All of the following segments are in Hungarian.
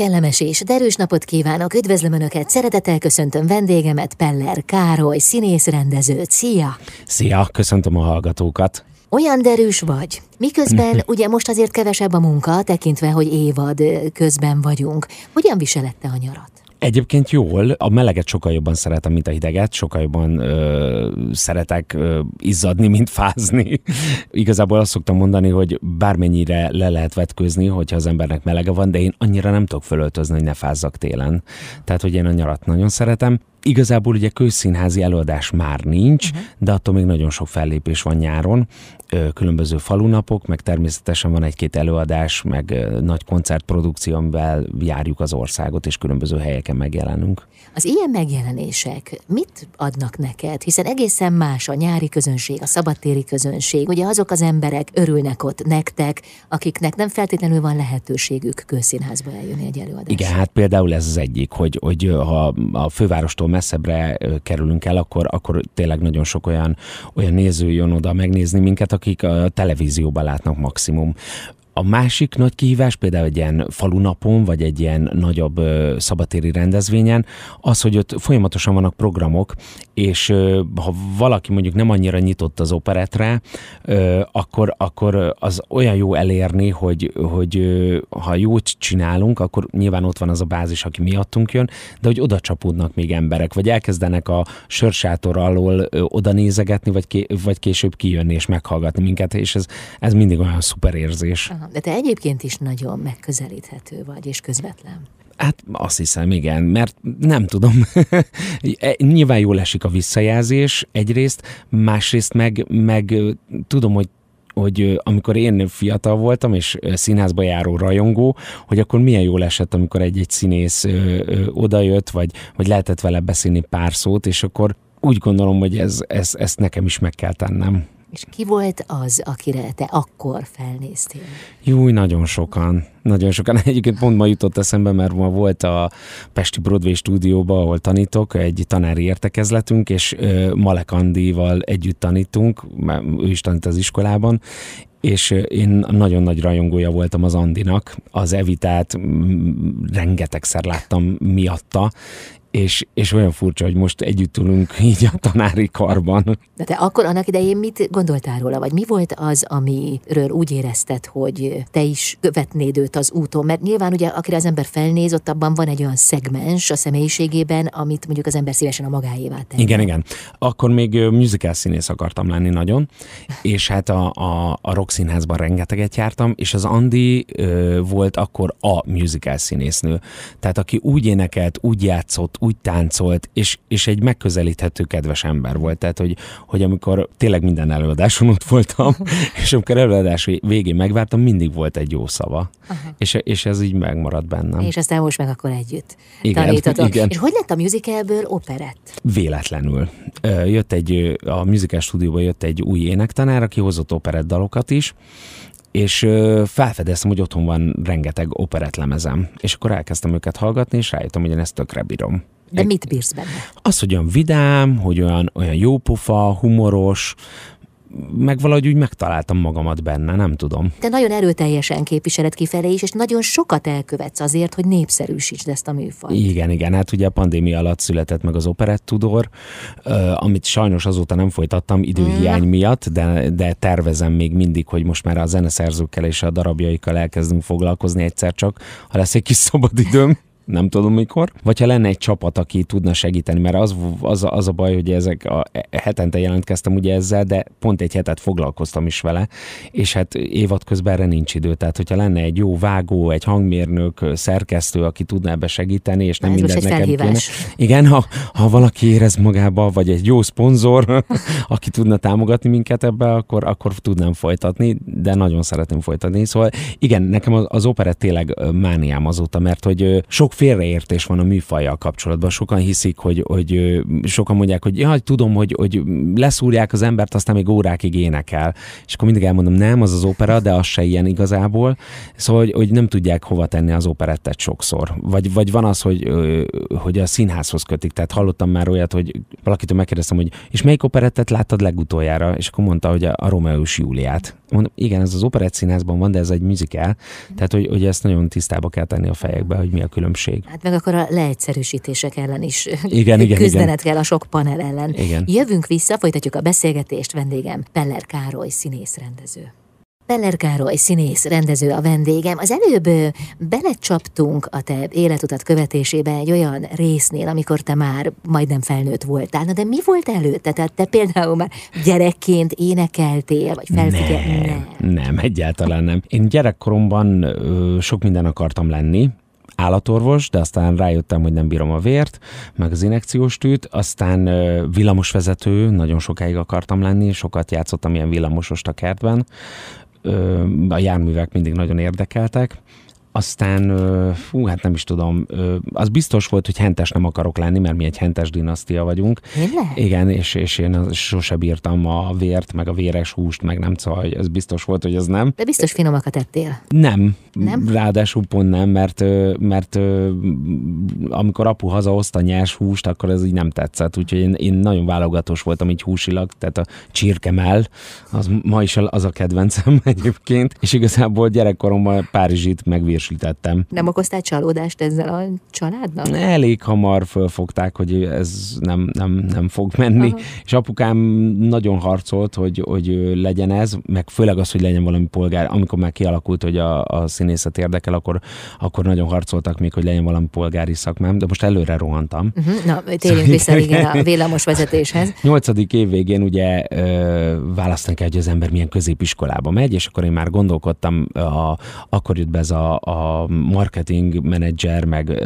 Kellemes és derűs napot kívánok, üdvözlöm Önöket, szeretettel köszöntöm vendégemet, Peller Károly, színész rendezőt. Szia! Szia, köszöntöm a hallgatókat! Olyan derűs vagy. Miközben ugye most azért kevesebb a munka, tekintve, hogy évad közben vagyunk. Hogyan viselette a nyarat? Egyébként jól, a meleget sokkal jobban szeretem, mint a hideget, sokkal jobban ö, szeretek ö, izzadni, mint fázni. Igazából azt szoktam mondani, hogy bármennyire le lehet vetkőzni, hogyha az embernek melege van, de én annyira nem tudok fölöltözni, hogy ne fázzak télen. Tehát, hogy én a nyarat nagyon szeretem. Igazából ugye közszínházi előadás már nincs, uh-huh. de attól még nagyon sok fellépés van nyáron, különböző falunapok, meg természetesen van egy-két előadás, meg nagy koncertprodukció, amivel járjuk az országot, és különböző helyeken megjelenünk. Az ilyen megjelenések mit adnak neked? Hiszen egészen más a nyári közönség, a szabadtéri közönség. Ugye azok az emberek örülnek ott nektek, akiknek nem feltétlenül van lehetőségük közszínházba eljönni egy előadásra. Igen, hát például ez az egyik, hogy, hogy ha a fővárostól messzebbre kerülünk el, akkor, akkor tényleg nagyon sok olyan, olyan néző jön oda megnézni minket, akik a televízióban látnak maximum. A másik nagy kihívás például egy ilyen falunapon, vagy egy ilyen nagyobb szabatéri rendezvényen, az, hogy ott folyamatosan vannak programok, és ha valaki mondjuk nem annyira nyitott az operetre, akkor, akkor az olyan jó elérni, hogy, hogy ha jót csinálunk, akkor nyilván ott van az a bázis, aki miattunk jön, de hogy oda csapódnak még emberek, vagy elkezdenek a sörsátor alól oda nézegetni, vagy, ké, vagy később kijönni és meghallgatni minket, és ez, ez mindig olyan szuper érzés. Aha, de te egyébként is nagyon megközelíthető vagy, és közvetlen. Hát azt hiszem, igen, mert nem tudom. Nyilván jól esik a visszajelzés egyrészt, másrészt meg, meg tudom, hogy hogy amikor én fiatal voltam, és színházba járó rajongó, hogy akkor milyen jól esett, amikor egy-egy színész odajött, vagy, vagy lehetett vele beszélni pár szót, és akkor úgy gondolom, hogy ez, ez, ezt nekem is meg kell tennem. És ki volt az, akire te akkor felnéztél? Jó, nagyon sokan. Nagyon sokan. Egyébként pont ma jutott eszembe, mert ma volt a Pesti Broadway stúdióban, ahol tanítok, egy tanári értekezletünk, és Malek Andival együtt tanítunk, mert ő is tanít az iskolában, és én nagyon nagy rajongója voltam az Andinak, az Evitát rengetegszer láttam miatta, és, és olyan furcsa, hogy most együtt ülünk így a tanári karban. De te akkor annak idején mit gondoltál róla, vagy mi volt az, amiről úgy érezted, hogy te is követnéd őt az úton? Mert nyilván ugye, akire az ember felnéz, ott abban van egy olyan szegmens a személyiségében, amit mondjuk az ember szívesen a magáévá tenni. Igen, igen. Akkor még musical színész akartam lenni nagyon, és hát a, a, a rock színházban rengeteget jártam, és az Andi ö, volt akkor a musical színésznő. Tehát aki úgy énekelt, úgy játszott, úgy táncolt, és, és egy megközelíthető kedves ember volt. Tehát, hogy, hogy amikor tényleg minden előadáson ott voltam, és amikor előadás végén megvártam, mindig volt egy jó szava. És, és ez így megmaradt bennem. És aztán most meg akkor együtt igen, tanítotok. Igen. És hogy lett a musicalből operett? Véletlenül. Jött egy, a musical stúdióban jött egy új énektanár, aki hozott operett dalokat is, és felfedeztem, hogy otthon van rengeteg operetlemezem, és akkor elkezdtem őket hallgatni, és rájöttem, hogy én ezt tökre bírom. De mit bírsz benne? Az, hogy olyan vidám, hogy olyan, olyan jópofa, humoros, meg valahogy úgy megtaláltam magamat benne, nem tudom. Te nagyon erőteljesen képviseled kifelé is, és nagyon sokat elkövetsz azért, hogy népszerűsítsd ezt a műfajt. Igen, igen, hát ugye a pandémia alatt született meg az Operett Tudor, amit sajnos azóta nem folytattam időhiány mm. miatt, de, de tervezem még mindig, hogy most már a zeneszerzőkkel és a darabjaikkal elkezdünk foglalkozni egyszer csak, ha lesz egy kis szabadidőm nem tudom mikor, vagy ha lenne egy csapat, aki tudna segíteni, mert az, az, az a baj, hogy ezek a hetente jelentkeztem ugye ezzel, de pont egy hetet foglalkoztam is vele, és hát évad közben erre nincs idő, tehát hogyha lenne egy jó vágó, egy hangmérnök, szerkesztő, aki tudna ebbe segíteni, és nem mindent nekem kéne. Igen, ha, ha valaki érez magába, vagy egy jó szponzor, aki tudna támogatni minket ebbe, akkor, akkor tudnám folytatni, de nagyon szeretném folytatni. Szóval igen, nekem az, az operett tényleg mániám azóta, mert hogy sok félreértés van a műfajjal kapcsolatban. Sokan hiszik, hogy, hogy sokan mondják, hogy ja, tudom, hogy, hogy leszúrják az embert, aztán még órákig énekel. És akkor mindig elmondom, nem, az az opera, de az se ilyen igazából. Szóval, hogy, hogy nem tudják hova tenni az operettet sokszor. Vagy, vagy van az, hogy, hogy a színházhoz kötik. Tehát hallottam már olyat, hogy valakitől megkérdeztem, hogy és melyik operettet láttad legutoljára? És akkor mondta, hogy a, a Romeus Júliát. Mondom, igen, ez az operett színházban van, de ez egy musical. Tehát, hogy, hogy ezt nagyon tisztába kell tenni a fejekbe, hogy mi a különbség. Hát meg akkor a leegyszerűsítések ellen is igen, igen, küzdenet igen. kell a sok panel ellen. Igen. Jövünk vissza, folytatjuk a beszélgetést vendégem, Peller Károly színész rendező. Peller Károly, színész, rendező a vendégem. Az előbb belecsaptunk a te életutat követésébe egy olyan résznél, amikor te már majdnem felnőtt voltál. Na de mi volt előtte? Tehát te például már gyerekként énekeltél, vagy felfigyel? Nem, nem, nem, egyáltalán nem. Én gyerekkoromban ö, sok minden akartam lenni, állatorvos, de aztán rájöttem, hogy nem bírom a vért, meg az inekciós tűt, aztán villamosvezető, nagyon sokáig akartam lenni, sokat játszottam ilyen villamosost a kertben, a járművek mindig nagyon érdekeltek, aztán, fú, hát nem is tudom, az biztos volt, hogy hentes nem akarok lenni, mert mi egy hentes dinasztia vagyunk. Tényleg? Igen, és, és én sose bírtam a vért, meg a véres húst, meg nem szóval, ez biztos volt, hogy ez nem. De biztos finomakat ettél. Nem. Nem? Ráadásul pont nem, mert, mert amikor apu hazahozta nyers húst, akkor ez így nem tetszett, úgyhogy én, én nagyon válogatós voltam így húsilag, tehát a csirkemel, az ma is az a kedvencem egyébként, és igazából gyerekkoromban Párizsit megvír megerősítettem. Nem okoztál csalódást ezzel a családnak? Elég hamar fölfogták, hogy ez nem, nem, nem fog menni, Aha. és apukám nagyon harcolt, hogy, hogy legyen ez, meg főleg az, hogy legyen valami polgár. Amikor már kialakult, hogy a, a színészet érdekel, akkor, akkor nagyon harcoltak még, hogy legyen valami polgári szakmám, de most előre rohantam. Uh-huh. Na, térjünk szóval vissza igen, a villamos vezetéshez. Nyolcadik év végén ugye ö, választani kell, hogy az ember milyen középiskolába megy, és akkor én már gondolkodtam, a, akkor jött be ez a, a marketing menedzser, meg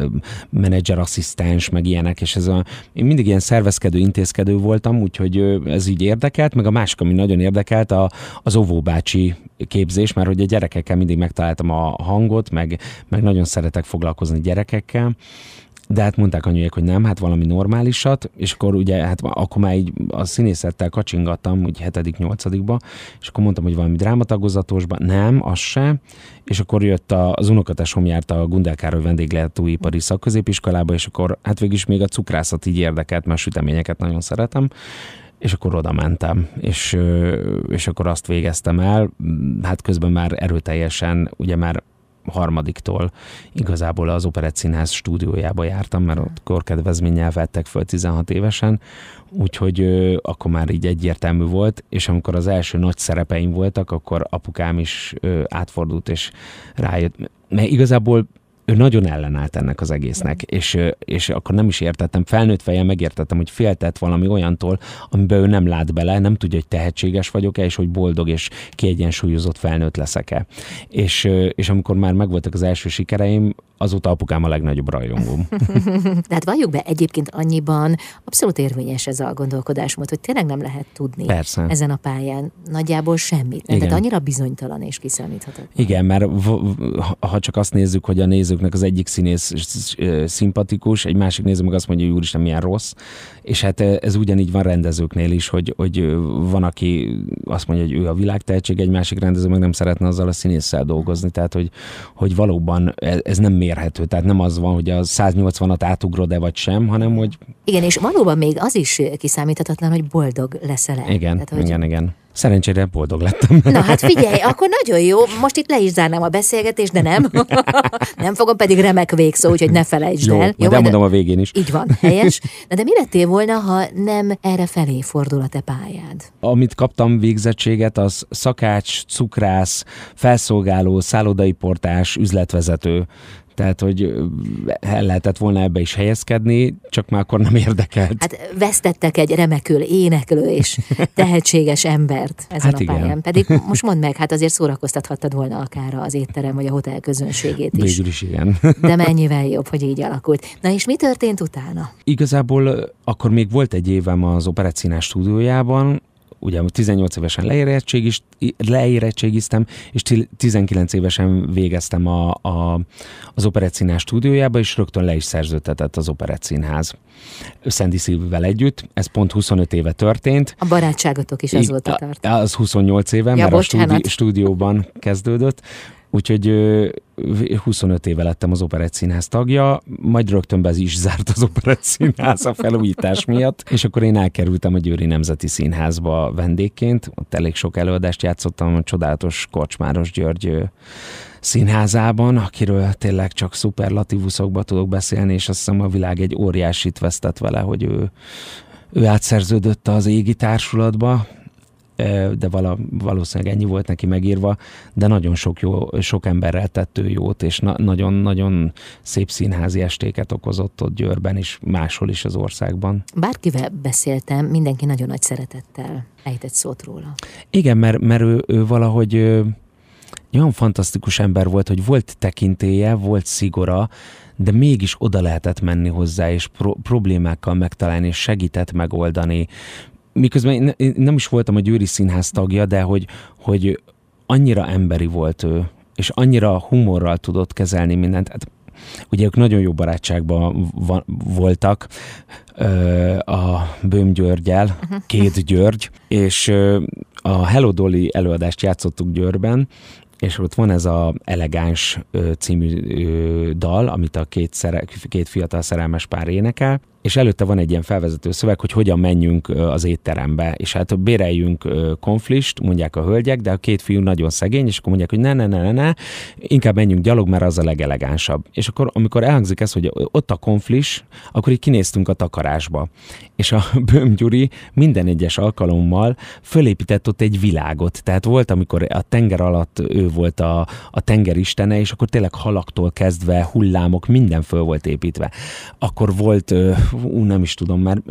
menedzser asszisztens, meg ilyenek, és ez a, én mindig ilyen szervezkedő, intézkedő voltam, úgyhogy ez így érdekelt, meg a másik, ami nagyon érdekelt, a, az óvóbácsi képzés, mert hogy a gyerekekkel mindig megtaláltam a hangot, meg, meg nagyon szeretek foglalkozni gyerekekkel, de hát mondták anyuék, hogy nem, hát valami normálisat, és akkor ugye, hát akkor már így a színészettel kacsingattam, úgy hetedik, nyolcadikba, és akkor mondtam, hogy valami drámatagozatosban, nem, az se, és akkor jött a, az unokatesom járt a Gundel Károly vendéglátóipari szakközépiskolába, és akkor hát végig is még a cukrászat így érdekelt, mert süteményeket nagyon szeretem, és akkor oda mentem, és, és akkor azt végeztem el. Hát közben már erőteljesen, ugye már harmadiktól. Igazából az Operett Színház stúdiójába jártam, mert ott korkedvezménnyel vettek föl 16 évesen, úgyhogy ö, akkor már így egyértelmű volt, és amikor az első nagy szerepeim voltak, akkor apukám is ö, átfordult, és rájött, mert igazából ő nagyon ellenállt ennek az egésznek, és, és akkor nem is értettem, felnőtt fejjel megértettem, hogy féltett valami olyantól, amiben ő nem lát bele, nem tudja, hogy tehetséges vagyok-e, és hogy boldog és kiegyensúlyozott felnőtt leszek-e. És, és amikor már megvoltak az első sikereim, azóta apukám a legnagyobb rajongóm. Tehát valljuk be, egyébként annyiban abszolút érvényes ez a gondolkodásmód, hogy tényleg nem lehet tudni Persze. ezen a pályán nagyjából semmit. Nem? Tehát annyira bizonytalan és kiszámíthatatlan. Igen, mert ha csak azt nézzük, hogy a nézőknek az egyik színész szimpatikus, egy másik néző meg azt mondja, hogy úristen, milyen rossz. És hát ez ugyanígy van rendezőknél is, hogy, hogy van, aki azt mondja, hogy ő a világ tehetség, egy másik rendező meg nem szeretne azzal a színésszel dolgozni. Tehát, hogy, hogy valóban e, ez nem mérhető. Tehát nem az van, hogy a 180-at átugrod-e vagy sem, hanem hogy... Igen, és valóban még az is kiszámíthatatlan, hogy boldog leszel-e. Igen, Tehát, hogy... igen, igen. Szerencsére boldog lettem. Na hát figyelj, akkor nagyon jó. Most itt le is zárnám a beszélgetést, de nem. nem fogom, pedig remek végszó, úgyhogy ne felejtsd jó, el. Jó, majd elmondom a végén is. Így van, helyes. Na de mi lettél volna, ha nem erre felé fordul a te pályád? Amit kaptam végzettséget, az szakács, cukrász, felszolgáló, szállodai portás, üzletvezető. Tehát, hogy el lehetett volna ebbe is helyezkedni, csak már akkor nem érdekelt. Hát vesztettek egy remekül éneklő és tehetséges embert ezen hát a pályán. Igen. Pedig most mondd meg, hát azért szórakoztathattad volna akár az étterem vagy a hotel közönségét is. Végül is igen. De mennyivel jobb, hogy így alakult. Na és mi történt utána? Igazából akkor még volt egy évem az Operetszínás stúdiójában, ugye 18 évesen leérettségiztem, és 19 évesen végeztem a, a, az Operett Színház stúdiójába, és rögtön le is szerződtetett az Operett Színház. Szendi Szilvivel együtt, ez pont 25 éve történt. A barátságotok is a tart. Az 28 éve, ja, mert bocsánat. a stúdi, stúdióban kezdődött. Úgyhogy 25 éve lettem az Operett Színház tagja, majd rögtön be is zárt az Operett Színház a felújítás miatt, és akkor én elkerültem a Győri Nemzeti Színházba vendégként, ott elég sok előadást játszottam, a csodálatos Kocsmáros György színházában, akiről tényleg csak szuperlatívuszokba tudok beszélni, és azt hiszem a világ egy óriásit vesztett vele, hogy ő, ő átszerződött az égi társulatba, de vala, valószínűleg ennyi volt neki megírva, de nagyon sok, jó, sok emberrel tett ő jót, és nagyon-nagyon szép színházi estéket okozott ott Győrben is, máshol is az országban. Bárkivel beszéltem, mindenki nagyon nagy szeretettel ejtett szót róla. Igen, mert, mert ő, ő valahogy ő, olyan fantasztikus ember volt, hogy volt tekintéje, volt szigora, de mégis oda lehetett menni hozzá, és pro- problémákkal megtalálni, és segített megoldani miközben én nem is voltam a Győri Színház tagja, de hogy, hogy annyira emberi volt ő, és annyira humorral tudott kezelni mindent. Hát, ugye ők nagyon jó barátságban voltak a Bőm Györgyel, uh-huh. két György, és a Hello Dolly előadást játszottuk Győrben, és ott van ez a Elegáns című dal, amit a két, szere, két fiatal szerelmes pár énekel, és előtte van egy ilyen felvezető szöveg, hogy hogyan menjünk az étterembe, és hát béreljünk konflist, mondják a hölgyek, de a két fiú nagyon szegény, és akkor mondják, hogy ne, ne, ne, ne, ne, inkább menjünk gyalog, mert az a legelegánsabb. És akkor, amikor elhangzik ez, hogy ott a konflis, akkor így kinéztünk a takarásba. És a Böhm Gyuri minden egyes alkalommal fölépített ott egy világot. Tehát volt, amikor a tenger alatt ő volt a, a tenger istene, és akkor tényleg halaktól kezdve hullámok, minden föl volt építve. Akkor volt ú, nem is tudom, mert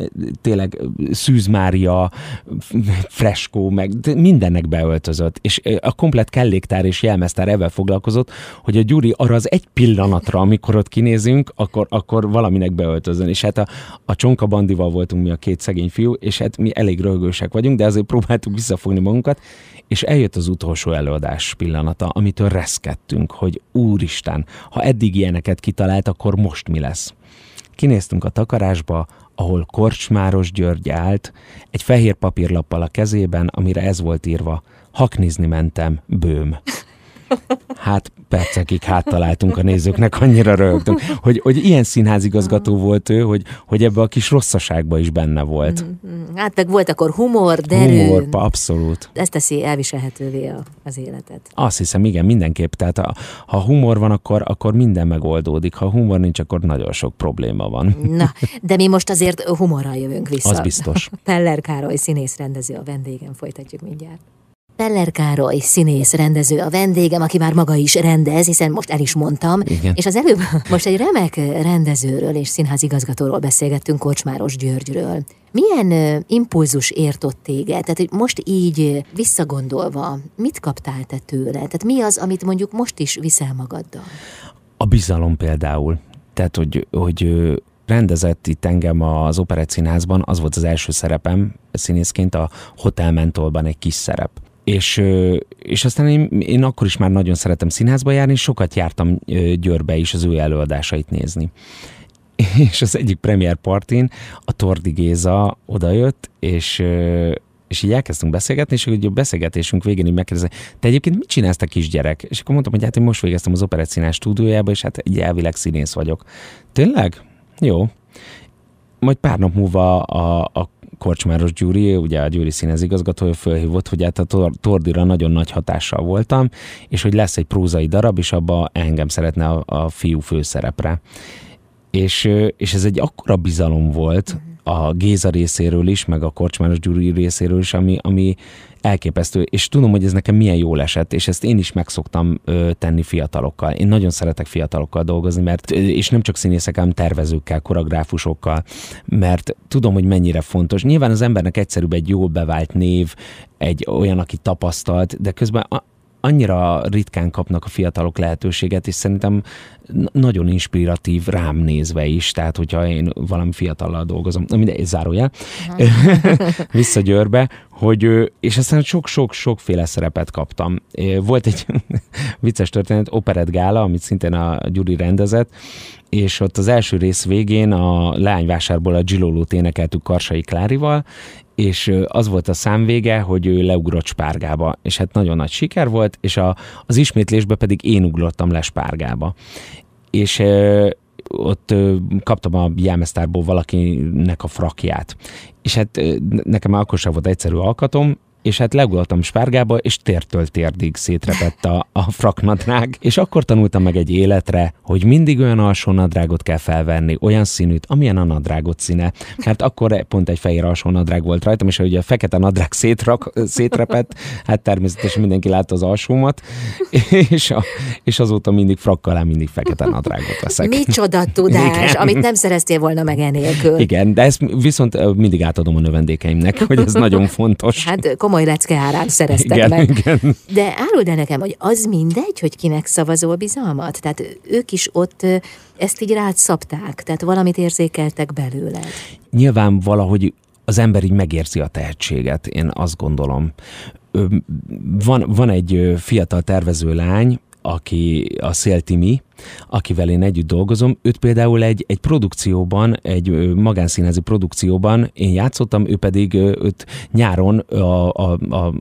tényleg Szűz Mária, freskó, meg mindennek beöltözött, és a komplet kelléktár és jelmeztár ebben foglalkozott, hogy a Gyuri arra az egy pillanatra, amikor ott kinézünk, akkor, akkor valaminek beöltözön, és hát a, a Csonka Bandival voltunk mi a két szegény fiú, és hát mi elég rögősek vagyunk, de azért próbáltuk visszafogni magunkat, és eljött az utolsó előadás pillanata, amitől reszkedtünk, hogy úristen, ha eddig ilyeneket kitalált, akkor most mi lesz? Kinéztünk a takarásba, ahol Korcsmáros György állt, egy fehér papírlappal a kezében, amire ez volt írva, haknizni mentem, bőm. Hát percekig háttaláltunk a nézőknek, annyira rögtünk, hogy, hogy ilyen színházigazgató volt ő, hogy, hogy ebbe a kis rosszaságba is benne volt. Mm-hmm. Hát meg volt akkor humor, derű. Humor, abszolút. Ez teszi elviselhetővé a, az életet. Azt hiszem, igen, mindenképp. Tehát ha, ha humor van, akkor, akkor minden megoldódik. Ha humor nincs, akkor nagyon sok probléma van. Na, de mi most azért humorral jövünk vissza. Az biztos. Peller Károly színész rendező a vendégem, folytatjuk mindjárt. Peller Károly, színész, rendező a vendégem, aki már maga is rendez, hiszen most el is mondtam. Igen. És az előbb most egy remek rendezőről és színházigazgatóról beszélgettünk, Kocsmáros Györgyről. Milyen impulzus ért ott téged? Tehát, hogy most így visszagondolva, mit kaptál te tőle? Tehát mi az, amit mondjuk most is viszel magaddal? A bizalom például. Tehát, hogy, hogy rendezett itt engem az Operett Színházban, az volt az első szerepem színészként a Hotel Mentolban egy kis szerep és, és aztán én, én akkor is már nagyon szeretem színházba járni, és sokat jártam Győrbe is az ő előadásait nézni. És az egyik premier partin a Tordi Géza odajött, és és így elkezdtünk beszélgetni, és hogy a beszélgetésünk végén így megkérdezte, te egyébként mit csinálsz a kisgyerek? És akkor mondtam, hogy hát én most végeztem az Operett Színház stúdiójába, és hát egy elvileg színész vagyok. Tényleg? Jó. Majd pár nap múlva a, a Korcsmáros Gyuri, ugye a Gyuri színez igazgatója fölhívott, hogy hát a Tordira nagyon nagy hatással voltam, és hogy lesz egy prózai darab, és abba engem szeretne a, a fiú főszerepre. És, és ez egy akkora bizalom volt a Géza részéről is, meg a Korcsmáros Gyuri részéről is, ami, ami elképesztő, és tudom, hogy ez nekem milyen jól esett, és ezt én is megszoktam ö, tenni fiatalokkal. Én nagyon szeretek fiatalokkal dolgozni, mert, és nem csak színészek, hanem tervezőkkel, koreográfusokkal, mert tudom, hogy mennyire fontos. Nyilván az embernek egyszerűbb egy jól bevált név, egy olyan, aki tapasztalt, de közben annyira ritkán kapnak a fiatalok lehetőséget, és szerintem nagyon inspiratív rám nézve is, tehát hogyha én valami fiatallal dolgozom, na mindegy, zárójel, vissza Győrbe, hogy, és aztán sok-sok-sokféle szerepet kaptam. Volt egy vicces történet, Operett Gála, amit szintén a Gyuri rendezett, és ott az első rész végén a leányvásárból a Gilolót énekeltük Karsai Klárival, és az volt a számvége, hogy ő leugrott spárgába, és hát nagyon nagy siker volt, és a, az ismétlésbe pedig én ugrottam le spárgába. És ott kaptam a jelmeztárból valakinek a frakját. És hát nekem akkor sem volt egyszerű alkatom, és hát legulattam spárgába, és tértől térdig szétrepett a, a fraknadrág, és akkor tanultam meg egy életre, hogy mindig olyan alsó nadrágot kell felvenni, olyan színűt, amilyen a nadrágot színe. Mert akkor pont egy fehér alsó nadrág volt rajtam, és hogy a fekete nadrág szétrak, szétrepett, hát természetesen mindenki látta az alsómat, és, a, és azóta mindig frakkal mindig fekete nadrágot veszek. Micsoda tudás, Igen. amit nem szereztél volna meg enélkül. Igen, de ezt viszont mindig átadom a növendékeimnek, hogy ez nagyon fontos. Hát komoly lecke árán szerezted igen, meg. Igen. De áruld el nekem, hogy az mindegy, hogy kinek szavazol bizalmat? Tehát ők is ott ezt így rád szabták, tehát valamit érzékeltek belőled. Nyilván valahogy az ember így megérzi a tehetséget, én azt gondolom. Van, van egy fiatal tervező lány, aki a Széltimi, akivel én együtt dolgozom, őt például egy, egy produkcióban, egy magánszínházi produkcióban én játszottam, ő pedig őt nyáron a, a, a,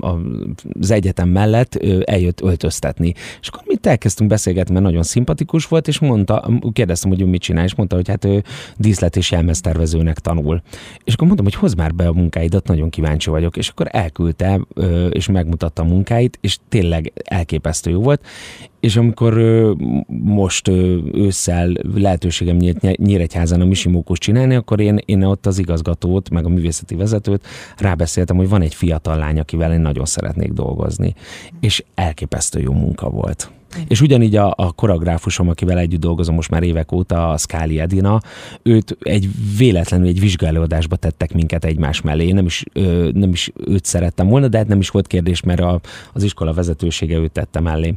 az egyetem mellett eljött öltöztetni. És akkor mit elkezdtünk beszélgetni, mert nagyon szimpatikus volt, és mondta, kérdeztem, hogy ő mit csinál, és mondta, hogy hát ő díszlet és jelmeztervezőnek tanul. És akkor mondtam, hogy hozd már be a munkáidat, nagyon kíváncsi vagyok. És akkor elküldte, és megmutatta a munkáit, és tényleg elképesztő jó volt. És amikor most ősszel lehetőségem nyílt Nyíregyházan a Misimókus csinálni, akkor én, én ott az igazgatót, meg a művészeti vezetőt rábeszéltem, hogy van egy fiatal lány, akivel én nagyon szeretnék dolgozni. És elképesztő jó munka volt. És ugyanígy a, a koreográfusom, akivel együtt dolgozom most már évek óta, a Skáli Edina, őt egy véletlenül egy vizsgálódásba tettek minket egymás mellé. Nem is, ö, nem is őt szerettem volna, de hát nem is volt kérdés, mert a, az iskola vezetősége őt tette mellém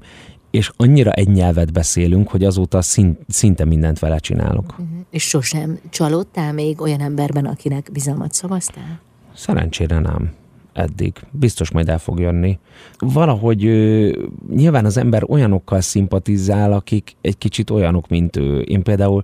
és annyira egy nyelvet beszélünk, hogy azóta szint, szinte mindent vele csinálok. Uh-huh. És sosem csalódtál még olyan emberben, akinek bizalmat szavaztál? Szerencsére nem eddig. Biztos majd el fog jönni. Valahogy ö, nyilván az ember olyanokkal szimpatizál, akik egy kicsit olyanok, mint ő. Én például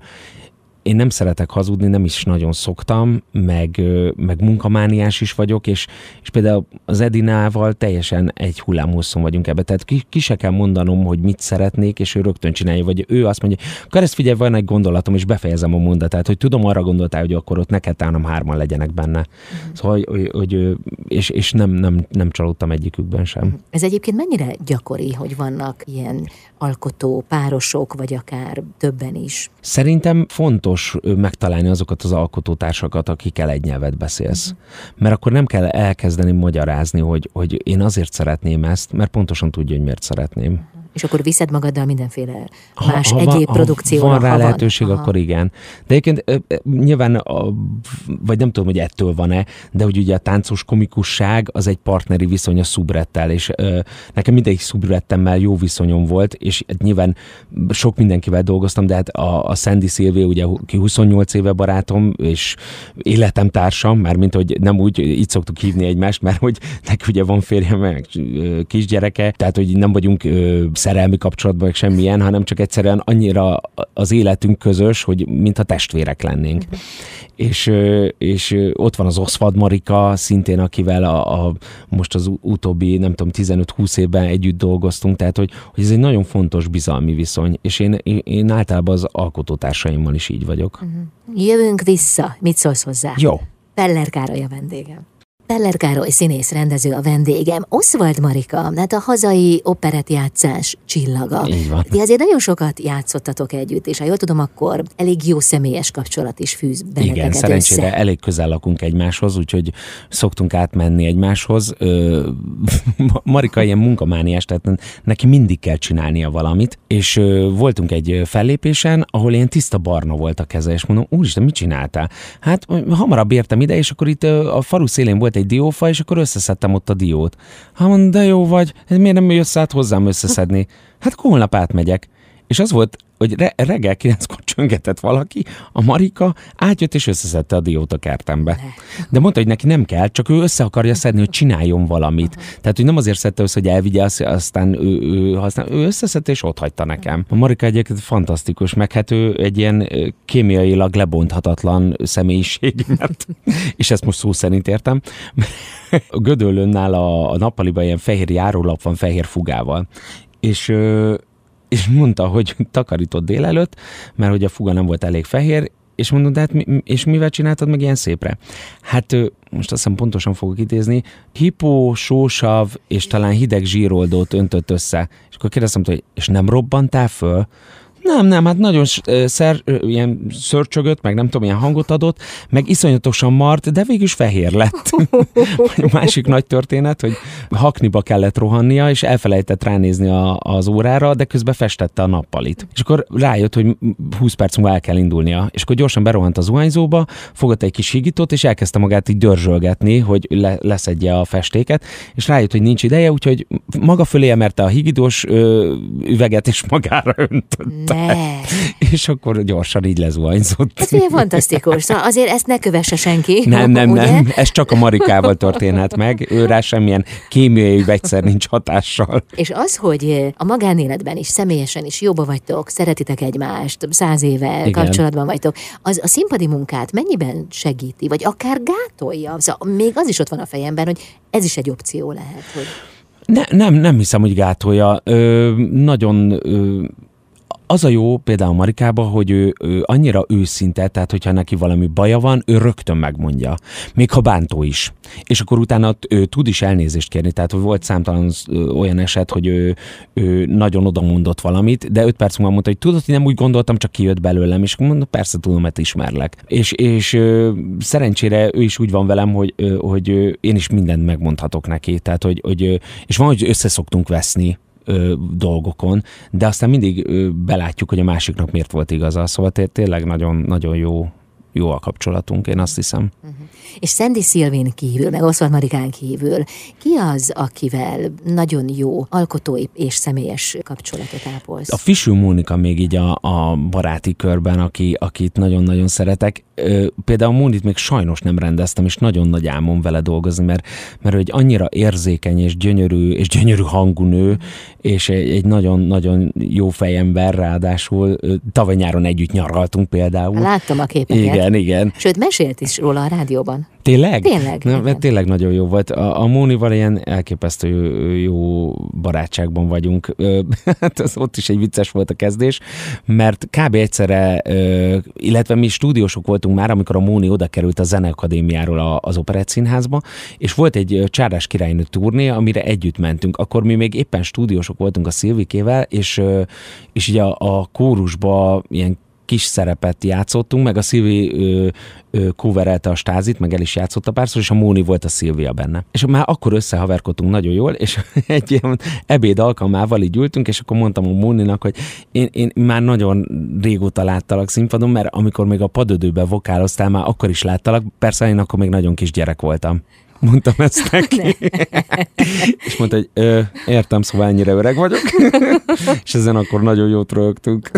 én nem szeretek hazudni, nem is nagyon szoktam, meg, meg munkamániás is vagyok, és, és például az Edinával teljesen egy hullámhosszon vagyunk ebbe. Tehát ki, ki se kell mondanom, hogy mit szeretnék, és ő rögtön csinálja, vagy ő azt mondja, ezt figyelj, van egy gondolatom, és befejezem a mondatát, hogy tudom, arra gondoltál, hogy akkor ott neked tánom hárman legyenek benne. Uh-huh. Szóval, hogy, hogy, és, és nem, nem, nem csalódtam egyikükben sem. Uh-huh. Ez egyébként mennyire gyakori, hogy vannak ilyen alkotó párosok, vagy akár többen is? Szerintem fontos megtalálni azokat az alkotótársakat, akikkel egy nyelvet beszélsz. Uh-huh. Mert akkor nem kell elkezdeni magyarázni, hogy, hogy én azért szeretném ezt, mert pontosan tudja, hogy miért szeretném. Uh-huh és akkor viszed magaddal mindenféle más ha, ha egyéb van, produkcióra. Van rá ha lehetőség, van. akkor igen. De egyébként nyilván, a, vagy nem tudom, hogy ettől van-e, de hogy ugye a táncos komikusság az egy partneri viszony a szubrettel, és ö, nekem mindegyik szubrettemmel jó viszonyom volt, és hát nyilván sok mindenkivel dolgoztam, de hát a, a Sandy Szilvé, ugye ki 28 éve barátom, és életem társam, már mint hogy nem úgy, így szoktuk hívni egymást, mert hogy neki ugye van férje, meg kisgyereke, tehát hogy nem vagyunk szerelmi kapcsolatban, vagy semmilyen, hanem csak egyszerűen annyira az életünk közös, hogy mintha testvérek lennénk. Uh-huh. És, és ott van az Oszfad Marika, szintén akivel a, a, most az utóbbi, nem tudom, 15-20 évben együtt dolgoztunk, tehát hogy, hogy ez egy nagyon fontos bizalmi viszony, és én, én, általában az alkotótársaimmal is így vagyok. Uh-huh. Jövünk vissza, mit szólsz hozzá? Jó. Peller Károly a vendégem. Peller Károly színész rendező a vendégem, Oswald Marika, hát a hazai operetjátszás csillaga. Így van. Ti azért nagyon sokat játszottatok együtt, és ha jól tudom, akkor elég jó személyes kapcsolat is fűz benneteket Igen, szerencsére össze. elég közel lakunk egymáshoz, úgyhogy szoktunk átmenni egymáshoz. Marika ilyen munkamániás, tehát neki mindig kell csinálnia valamit, és voltunk egy fellépésen, ahol ilyen tiszta barna volt a keze, és mondom, úristen, mit csináltál? Hát hamarabb értem ide, és akkor itt a falu szélén volt egy egy diófa, és akkor összeszedtem ott a diót. Hát mondom, de jó vagy, miért nem jössz át hozzám összeszedni? Hát holnap átmegyek. És az volt hogy re- reggel kilenckor csöngetett valaki, a Marika átjött és összeszedte a diót a kertembe. De mondta, hogy neki nem kell, csak ő össze akarja szedni, hogy csináljon valamit. Tehát, hogy nem azért szedte össze, hogy elvigye, aztán ő, ő, aztán ő összeszedte és ott hagyta nekem. A Marika egyébként fantasztikus, meg hát ő egy ilyen kémiailag lebonthatatlan személyiség, mert, és ezt most szó szerint értem. Gödöllönnál a, a nappaliban ilyen fehér járólap van fehér fugával. És és mondta, hogy takarított délelőtt, mert hogy a fuga nem volt elég fehér, és mondom, de hát mi, és mivel csináltad meg ilyen szépre? Hát most azt hiszem pontosan fogok idézni, hipó, sósav és talán hideg zsíroldót öntött össze. És akkor kérdeztem, hogy és nem robbantál föl? Nem, nem, hát nagyon szer, ilyen szörcsögött, meg nem tudom, ilyen hangot adott, meg iszonyatosan mart, de végül is fehér lett. másik nagy történet, hogy hakniba kellett rohannia, és elfelejtett ránézni a, az órára, de közben festette a nappalit. És akkor rájött, hogy 20 perc múlva el kell indulnia. És akkor gyorsan berohant az zuhanyzóba, fogott egy kis higítót, és elkezdte magát így dörzsölgetni, hogy le, leszedje a festéket, és rájött, hogy nincs ideje, úgyhogy maga fölé emerte a higidós ö, üveget, és magára öntött. Ne. És akkor gyorsan így lezuhanyzott. Ez milyen fantasztikus. Szóval azért ezt ne kövesse senki. Nem, nem, ugye? nem. Ez csak a Marikával történhet meg. Ő rá semmilyen kémiai vegyszer nincs hatással. És az, hogy a magánéletben is, személyesen is jobban vagytok, szeretitek egymást, száz éve Igen. kapcsolatban vagytok, az a színpadi munkát mennyiben segíti, vagy akár gátolja? Szóval még az is ott van a fejemben, hogy ez is egy opció lehet, hogy... Ne, nem, nem hiszem, hogy gátolja. Ö, nagyon ö, az a jó például Marikába, hogy ő, ő annyira őszinte, tehát hogyha neki valami baja van, ő rögtön megmondja. Még ha bántó is. És akkor utána ő tud is elnézést kérni. Tehát volt számtalan olyan eset, hogy ő, ő nagyon odamondott valamit, de öt perc múlva mondta, hogy tudod, hogy nem úgy gondoltam, csak kijött belőlem, és mondom, persze tudom, mert ismerlek. És, és szerencsére ő is úgy van velem, hogy, hogy én is mindent megmondhatok neki. Tehát, hogy, hogy és van, hogy összeszoktunk veszni, ö, dolgokon, de aztán mindig ö, belátjuk, hogy a másiknak miért volt igaza. Szóval tényleg nagyon, nagyon jó, jó a kapcsolatunk, én azt hiszem. Uh-huh. És Sandy Szilvén kívül, meg Oszvald Marikán kívül, ki az, akivel nagyon jó alkotói és személyes kapcsolatot ápolsz? A Fisű Mónika még így a, a baráti körben, aki, akit nagyon-nagyon szeretek. Például Mónit még sajnos nem rendeztem, és nagyon nagy álmom vele dolgozni, mert, mert egy annyira érzékeny és gyönyörű, és gyönyörű hangú nő, és egy, egy nagyon-nagyon jó fejember, ráadásul tavaly nyáron együtt nyaraltunk például. Láttam a képeket. Igen, igen. Sőt, mesélt is róla a rádióban. Tényleg? Tényleg. Na, mert tényleg nagyon jó volt. A, a Mónival ilyen elképesztő jó barátságban vagyunk. Hát az ott is egy vicces volt a kezdés, mert kb. egyszerre, illetve mi stúdiósok voltunk már, amikor a Móni oda került a Zeneakadémiáról az Operett Színházba, és volt egy Csárdás királynő turné, amire együtt mentünk. Akkor mi még éppen stúdiósok voltunk a Szilvikével, és, és ugye a, a kórusba ilyen kis szerepet játszottunk, meg a Szilvi ö, a stázit, meg el is játszotta párszor, és a Móni volt a Szilvia benne. És már akkor összehaverkodtunk nagyon jól, és egy ilyen ebéd alkalmával így ültünk, és akkor mondtam a Móninak, hogy én, én már nagyon régóta láttalak színpadon, mert amikor még a padödőben vokáloztál, már akkor is láttalak, persze én akkor még nagyon kis gyerek voltam mondtam ezt neki. és mondta, hogy ö, értem, szóval ennyire öreg vagyok. és ezen akkor nagyon jót rögtünk.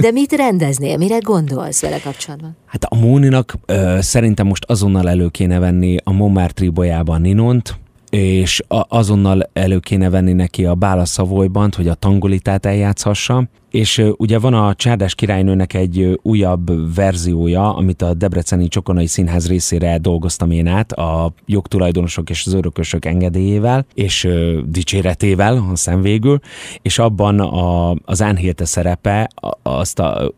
De mit rendeznél? Mire gondolsz vele kapcsolatban? Hát a Móninak ö, szerintem most azonnal elő kéne venni a Montmartre bolyában Ninont, és azonnal elő kéne venni neki a Bála Szavolyban, hogy a tangolitát eljátszhassa, és ugye van a Csárdás királynőnek egy újabb verziója, amit a Debreceni Csokonai Színház részére dolgoztam én át, a jogtulajdonosok és az örökösök engedélyével, és dicséretével, aztán végül, és abban a, az Ánhélte szerepe azt a,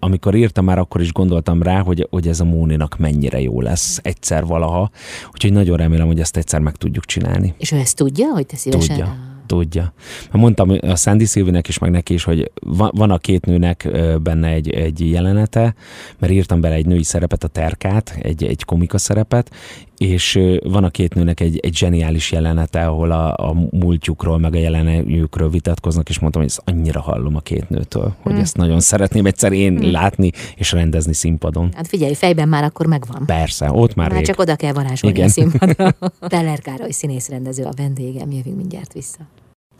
amikor írtam, már akkor is gondoltam rá, hogy, hogy ez a Móninak mennyire jó lesz egyszer valaha. Úgyhogy nagyon remélem, hogy ezt egyszer meg tudjuk csinálni. És ő ezt tudja, hogy te szívesen? Tudja tudja. Mondtam a Sandy Szilvinek is, meg neki is, hogy van a két nőnek benne egy, egy jelenete, mert írtam bele egy női szerepet, a Terkát, egy, egy komika szerepet, és van a két nőnek egy, egy zseniális jelenete, ahol a, a múltjukról, meg a jelenetjükről vitatkoznak, és mondtam, hogy ezt annyira hallom a két nőtől, hogy hmm. ezt nagyon szeretném egyszer én hmm. látni és rendezni színpadon. Hát figyelj, fejben már akkor megvan. Persze, ott már, már rég. csak oda kell varázsolni Igen. a színpadra. Peller Károly színészrendező a vendégem, jövünk mindjárt vissza.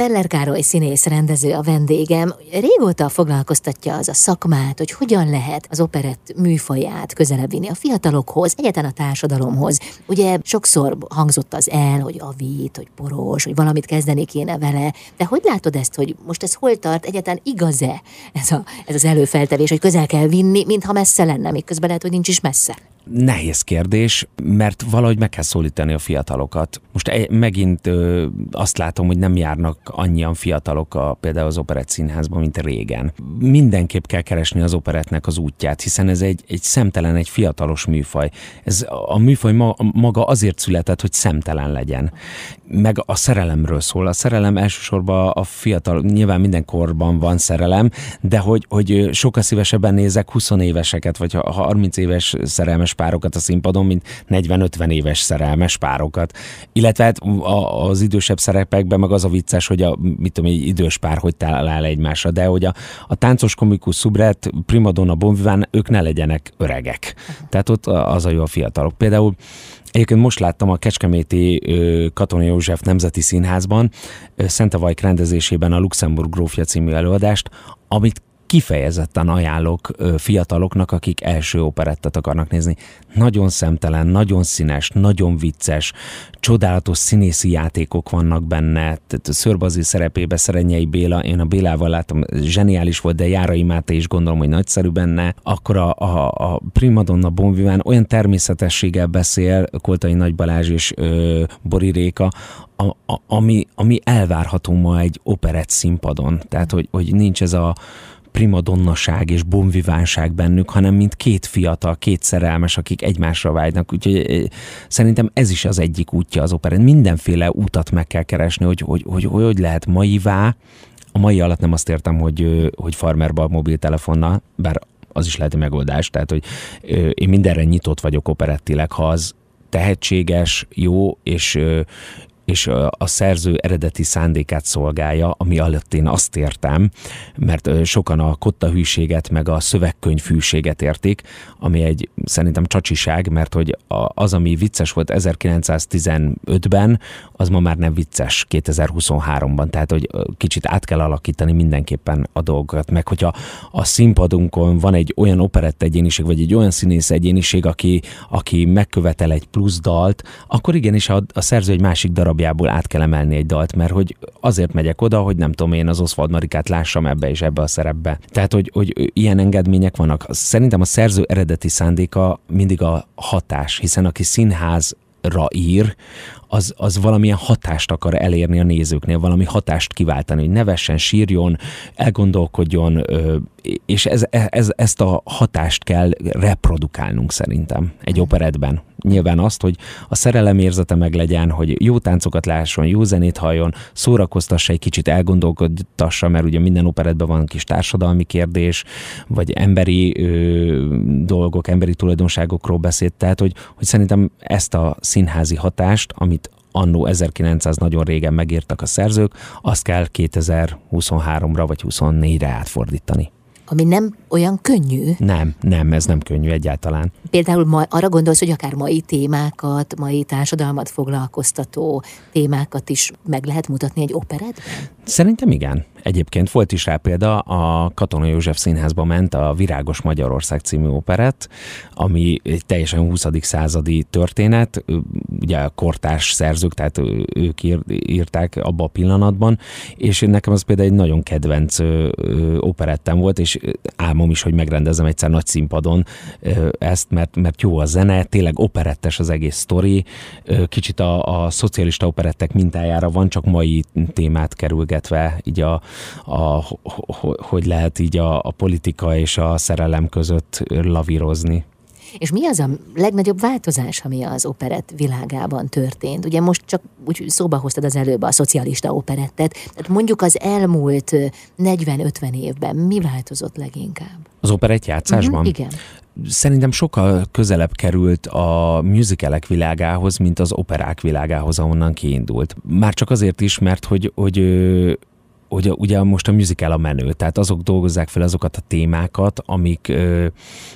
Peller Károly színész rendező a vendégem. Régóta foglalkoztatja az a szakmát, hogy hogyan lehet az operett műfaját közelebb vinni a fiatalokhoz, egyetlen a társadalomhoz. Ugye sokszor hangzott az el, hogy avít, hogy poros, hogy valamit kezdeni kéne vele. De hogy látod ezt, hogy most ez hol tart, egyetlen igaz-e ez, a, ez az előfeltevés, hogy közel kell vinni, mintha messze lenne, miközben lehet, hogy nincs is messze? Nehéz kérdés, mert valahogy meg kell szólítani a fiatalokat. Most megint ö, azt látom, hogy nem járnak annyian fiatalok a, például az operett színházban, mint régen. Mindenképp kell keresni az operetnek az útját, hiszen ez egy, egy szemtelen, egy fiatalos műfaj. Ez a műfaj ma, maga azért született, hogy szemtelen legyen. Meg a szerelemről szól. A szerelem elsősorban a fiatal, nyilván minden korban van szerelem, de hogy, hogy sokkal szívesebben nézek 20 éveseket, vagy 30 éves szerelmes párokat a színpadon, mint 40-50 éves szerelmes párokat. Illetve hát az idősebb szerepekben meg az a vicces, hogy a mit tudom, egy idős pár hogy talál egymásra, de hogy a, a táncos komikus szubret, primadonna, bonviván, ők ne legyenek öregek. Tehát ott az a jó a fiatalok. Például Egyébként most láttam a Kecskeméti Katona József Nemzeti Színházban Szentavajk rendezésében a Luxemburg grófja című előadást, amit kifejezetten ajánlok fiataloknak, akik első operettet akarnak nézni. Nagyon szemtelen, nagyon színes, nagyon vicces, csodálatos színészi játékok vannak benne. Tehát Szörbazi szerepébe Szerenyei Béla, én a Bélával látom, zseniális volt, de Járai Máté is gondolom, hogy nagyszerű benne. Akkor a, a, a Primadonna Bonviván olyan természetességgel beszél, Koltai Nagy Balázs és ö, Bori Réka, a, a, ami, ami elvárható ma egy operett színpadon. Tehát, hogy, hogy nincs ez a primadonnaság és bonvivánság bennük, hanem mint két fiatal, két szerelmes, akik egymásra vágynak. Úgyhogy szerintem ez is az egyik útja az operán. Mindenféle útat meg kell keresni, hogy hogy, hogy, hogy, hogy lehet maivá, a mai alatt nem azt értem, hogy, hogy farmerba a mobiltelefonnal, bár az is lehet egy megoldás, tehát hogy én mindenre nyitott vagyok operettileg, ha az tehetséges, jó, és, és a szerző eredeti szándékát szolgálja, ami alatt én azt értem, mert sokan a kotta hűséget meg a szövegkönyv hűséget értik, ami egy szerintem csacsiság, mert hogy az, ami vicces volt 1915-ben, az ma már nem vicces 2023-ban, tehát hogy kicsit át kell alakítani mindenképpen a dolgokat, meg hogyha a színpadunkon van egy olyan operett egyéniség, vagy egy olyan színész egyéniség, aki, aki megkövetel egy plusz dalt, akkor igenis a, a szerző egy másik darab darabjából át kell emelni egy dalt, mert hogy azért megyek oda, hogy nem tudom én az Oswald Marikát lássam ebbe és ebbe a szerepbe. Tehát, hogy, hogy ilyen engedmények vannak. Szerintem a szerző eredeti szándéka mindig a hatás, hiszen aki színház ra ír, az, az valamilyen hatást akar elérni a nézőknél, valami hatást kiváltani, hogy nevessen, sírjon, elgondolkodjon, és ez, ez, ezt a hatást kell reprodukálnunk szerintem egy operetben. Nyilván azt, hogy a szerelem érzete meg legyen, hogy jó táncokat lásson, jó zenét halljon, szórakoztassa egy kicsit, elgondolkodtassa, mert ugye minden operetben van kis társadalmi kérdés, vagy emberi ö, dolgok, emberi tulajdonságokról beszélt, tehát hogy, hogy szerintem ezt a színházi hatást, amit annó 1900 nagyon régen megírtak a szerzők, azt kell 2023-ra vagy 24-re átfordítani ami nem olyan könnyű. Nem, nem, ez nem könnyű egyáltalán. Például ma, arra gondolsz, hogy akár mai témákat, mai társadalmat foglalkoztató témákat is meg lehet mutatni egy operetben? Szerintem igen. Egyébként volt is rá példa, a Katona József Színházba ment a Virágos Magyarország című operett, ami egy teljesen 20. századi történet, ugye a kortárs szerzők, tehát ők írták abba a pillanatban, és nekem az például egy nagyon kedvenc operettem volt, és álmom is, hogy megrendezem egyszer nagy színpadon ezt, mert, mert jó a zene, tényleg operettes az egész sztori, kicsit a, a szocialista operettek mintájára van, csak mai témát kerülgetve, így a, a, hogy lehet így a, a politika és a szerelem között lavírozni. És mi az a legnagyobb változás, ami az operett világában történt? Ugye most csak úgy szóba hoztad az előbb a szocialista operettet, tehát mondjuk az elmúlt 40-50 évben mi változott leginkább? Az operett játszásban? Uh-huh, igen szerintem sokkal közelebb került a musicalek világához, mint az operák világához, ahonnan kiindult. Már csak azért is, mert hogy, hogy hogy ugye most a musical a menő, tehát azok dolgozzák fel azokat a témákat, amik,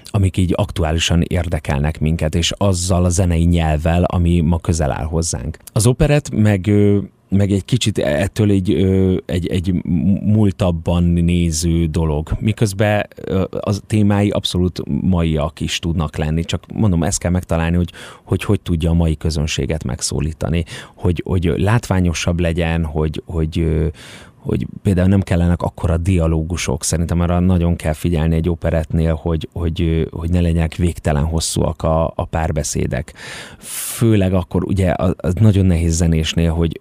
amik így aktuálisan érdekelnek minket, és azzal a zenei nyelvvel, ami ma közel áll hozzánk. Az operet meg meg egy kicsit ettől egy, egy, egy múltabban néző dolog. Miközben a témái abszolút maiak is tudnak lenni, csak mondom, ezt kell megtalálni, hogy hogy, hogy tudja a mai közönséget megszólítani, hogy, hogy látványosabb legyen, hogy, hogy, hogy például nem kellenek akkora dialógusok. Szerintem arra nagyon kell figyelni egy operetnél, hogy, hogy, hogy ne legyenek végtelen hosszúak a, a párbeszédek. Főleg akkor ugye az, az nagyon nehéz zenésnél, hogy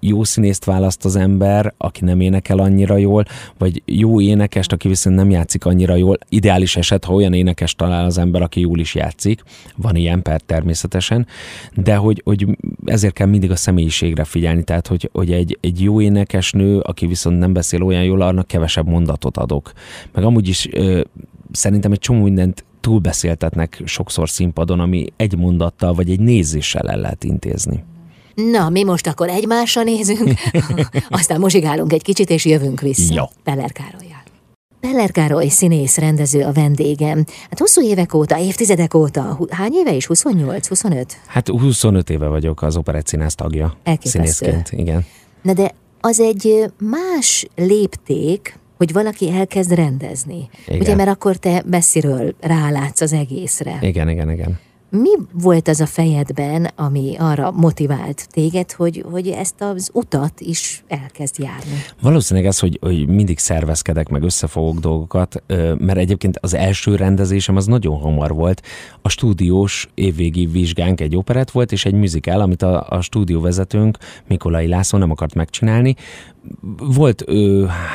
jó színészt választ az ember, aki nem énekel annyira jól, vagy jó énekest, aki viszont nem játszik annyira jól. Ideális eset, ha olyan énekes talál az ember, aki jól is játszik. Van ilyen per természetesen, de hogy, hogy ezért kell mindig a személyiségre figyelni, tehát hogy, hogy egy, egy jó énekesnő, aki viszont nem beszél olyan jól, annak kevesebb mondatot adok. Meg amúgy is ö, szerintem egy csomó mindent túlbeszéltetnek sokszor színpadon, ami egy mondattal vagy egy nézéssel el lehet intézni. Na, mi most akkor egymásra nézünk, aztán mozsigálunk egy kicsit, és jövünk vissza. Jó. Peller Károlyjal. Peller Károly színész, rendező a vendégem. Hát hosszú évek óta, évtizedek óta, hány éve is? 28, 25? Hát 25 éve vagyok az Operett Színász tagja. Elképesztő. Színészként, igen. Na de az egy más lépték, hogy valaki elkezd rendezni. Igen. Ugye, mert akkor te messziről rálátsz az egészre. Igen, igen, igen. Mi volt az a fejedben, ami arra motivált téged, hogy, hogy ezt az utat is elkezd járni? Valószínűleg ez, hogy, hogy mindig szervezkedek, meg összefogok dolgokat, mert egyébként az első rendezésem az nagyon hamar volt. A stúdiós évvégi vizsgánk egy operett volt, és egy műzikál, amit a, a stúdióvezetőnk Mikolai László nem akart megcsinálni, volt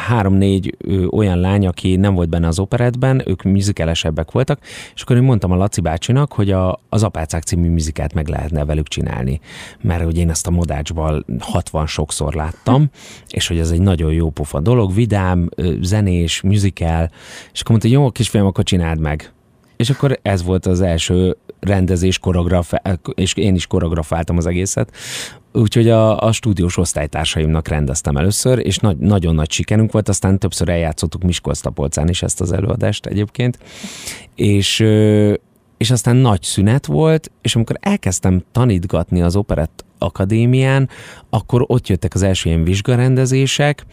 három-négy olyan lány, aki nem volt benne az operetben, ők műzikelesebbek voltak, és akkor én mondtam a Laci bácsinak, hogy a, az Apácák című műzikát meg lehetne velük csinálni, mert hogy én ezt a Modácsban 60 sokszor láttam, és hogy ez egy nagyon jó pofa dolog, vidám, zenés, műzikál, és akkor mondta, jó, kisfiam, akkor csináld meg. És akkor ez volt az első rendezés, koreograf, és én is koreografáltam az egészet. Úgyhogy a, a stúdiós osztálytársaimnak rendeztem először, és nagy, nagyon nagy sikerünk volt, aztán többször eljátszottuk Miskolc-Tapolcán is ezt az előadást egyébként. És, és aztán nagy szünet volt, és amikor elkezdtem tanítgatni az Operett Akadémián, akkor ott jöttek az első ilyen vizsgarendezések,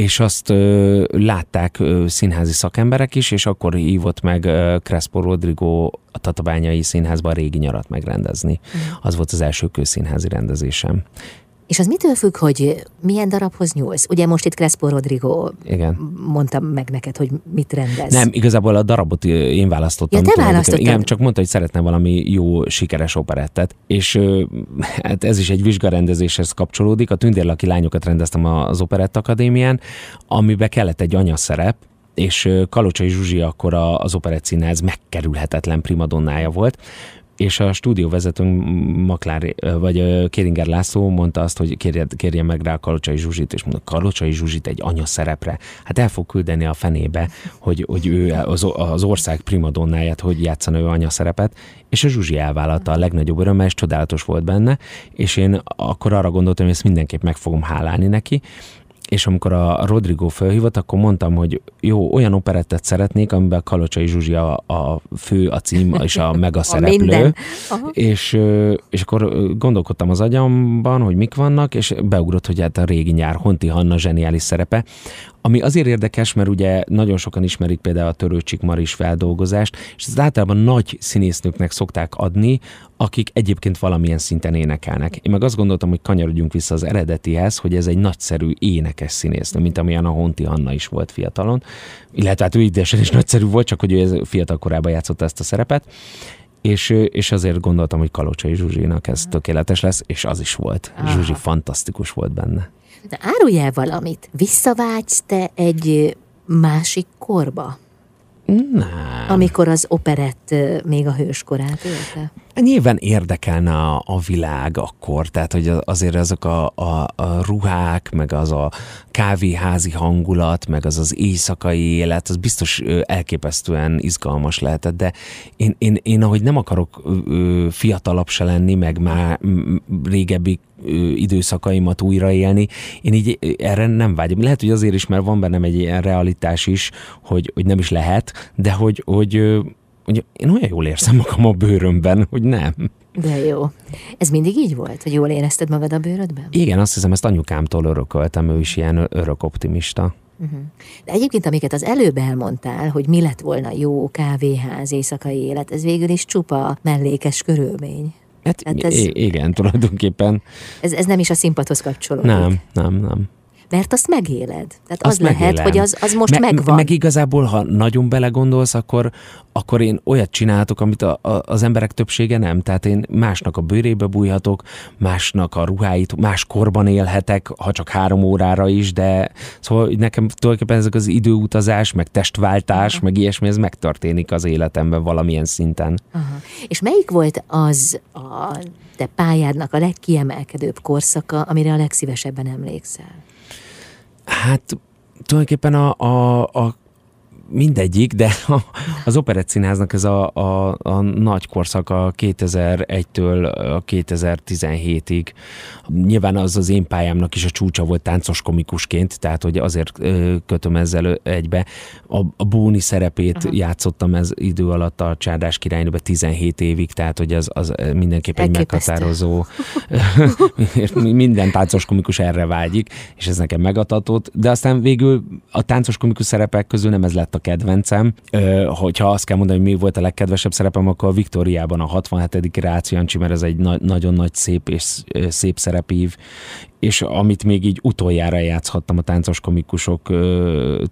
és azt ö, látták ö, színházi szakemberek is, és akkor hívott meg ö, Crespo Rodrigo a Tatabányai Színházban a régi nyarat megrendezni. Mm. Az volt az első közszínházi rendezésem. És az mitől függ, hogy milyen darabhoz nyúlsz? Ugye most itt Crespo Rodrigo Igen. mondtam meg neked, hogy mit rendez. Nem, igazából a darabot én választottam. Ja, te választottad? Igen, csak mondta, hogy szeretne valami jó, sikeres operettet. És hát ez is egy vizsgarendezéshez kapcsolódik. A Tündérlaki lányokat rendeztem az Operett Akadémián, amiben kellett egy anyaszerep, és Kalocsai Zsuzsi akkor az Operett Színház megkerülhetetlen primadonnája volt, és a stúdióvezetőnk Maklár, vagy Kéringer László mondta azt, hogy kérje, kérje meg rá a Kalocsai Zsuzsit, és mondta, Kalocsai Zsuzsit egy anya szerepre. Hát el fog küldeni a fenébe, hogy, hogy ő az, az ország primadonnáját, hogy játszana ő anya szerepet, és a Zsuzsi elvállalta a legnagyobb örömmel, és csodálatos volt benne, és én akkor arra gondoltam, hogy ezt mindenképp meg fogom hálálni neki, és amikor a Rodrigo felhívott, akkor mondtam, hogy jó, olyan operettet szeretnék, amiben a Kalocsai Zsuzsi a, a fő, a cím és a mega szereplő. és, és akkor gondolkodtam az agyamban, hogy mik vannak, és beugrott, hogy hát a régi nyár Honti Hanna zseniális szerepe, ami azért érdekes, mert ugye nagyon sokan ismerik például a Törőcsik Maris feldolgozást, és ez általában nagy színésznőknek szokták adni, akik egyébként valamilyen szinten énekelnek. Én meg azt gondoltam, hogy kanyarodjunk vissza az eredetihez, hogy ez egy nagyszerű énekes színésznő, mint amilyen a Honti Anna is volt fiatalon. Illetve hát ő idesen is nagyszerű volt, csak hogy ő fiatal korában játszotta ezt a szerepet és, és azért gondoltam, hogy Kalocsai Zsuzsinak ez tökéletes lesz, és az is volt. Aha. Zsuzsi fantasztikus volt benne. De árulj el valamit. Visszavágysz te egy másik korba? Nem. Amikor az operett még a hőskorát élte? Nyilván érdekelne a, a világ akkor, tehát hogy azért azok a, a, a ruhák, meg az a kávéházi hangulat, meg az az éjszakai élet, az biztos elképesztően izgalmas lehetett, de én, én, én ahogy nem akarok fiatalabb se lenni, meg már régebbi időszakaimat újraélni, én így erre nem vágyom. Lehet, hogy azért is, mert van bennem egy ilyen realitás is, hogy, hogy nem is lehet, de hogy, hogy hogy én olyan jól érzem magam a bőrömben, hogy nem. De jó. Ez mindig így volt, hogy jól érezted magad a bőrödben? Igen, azt hiszem, ezt anyukámtól örököltem, ő is ilyen örök optimista. Uh-huh. De egyébként, amiket az előbb elmondtál, hogy mi lett volna jó kávéház, éjszakai élet, ez végül is csupa mellékes körülmény. Hát, hát ez, igen, tulajdonképpen. Ez, ez nem is a színpadhoz kapcsolódik. Nem, nem, nem mert azt megéled. Tehát azt az megélem. lehet, hogy az, az most Me- megvan. Meg igazából, ha nagyon belegondolsz, akkor, akkor én olyat csináltok, amit a, a, az emberek többsége nem. Tehát én másnak a bőrébe bújhatok, másnak a ruháit, más korban élhetek, ha csak három órára is, de szóval nekem tulajdonképpen ezek az időutazás, meg testváltás, Aha. meg ilyesmi, ez megtörténik az életemben valamilyen szinten. Aha. És melyik volt az a te pályádnak a legkiemelkedőbb korszaka, amire a legszívesebben emlékszel? Hát tulajdonképpen a, a, a mindegyik, de az Operett Színháznak ez a, a, a nagy korszaka 2001-től a 2017-ig. Nyilván az az én pályámnak is a csúcsa volt táncos komikusként, tehát hogy azért kötöm ezzel egybe. A, a Bóni szerepét Aha. játszottam ez idő alatt a Csárdás királynőbe 17 évig, tehát hogy az, az mindenképp egy meghatározó, minden táncos komikus erre vágyik, és ez nekem megadatott, de aztán végül a táncos komikus szerepek közül nem ez lett a kedvencem. Hogyha azt kell mondani, hogy mi volt a legkedvesebb szerepem, akkor a Viktóriában a 67. Rácz mert ez egy na- nagyon nagy szép és szép szerepív, és amit még így utoljára játszhattam a táncos komikusok,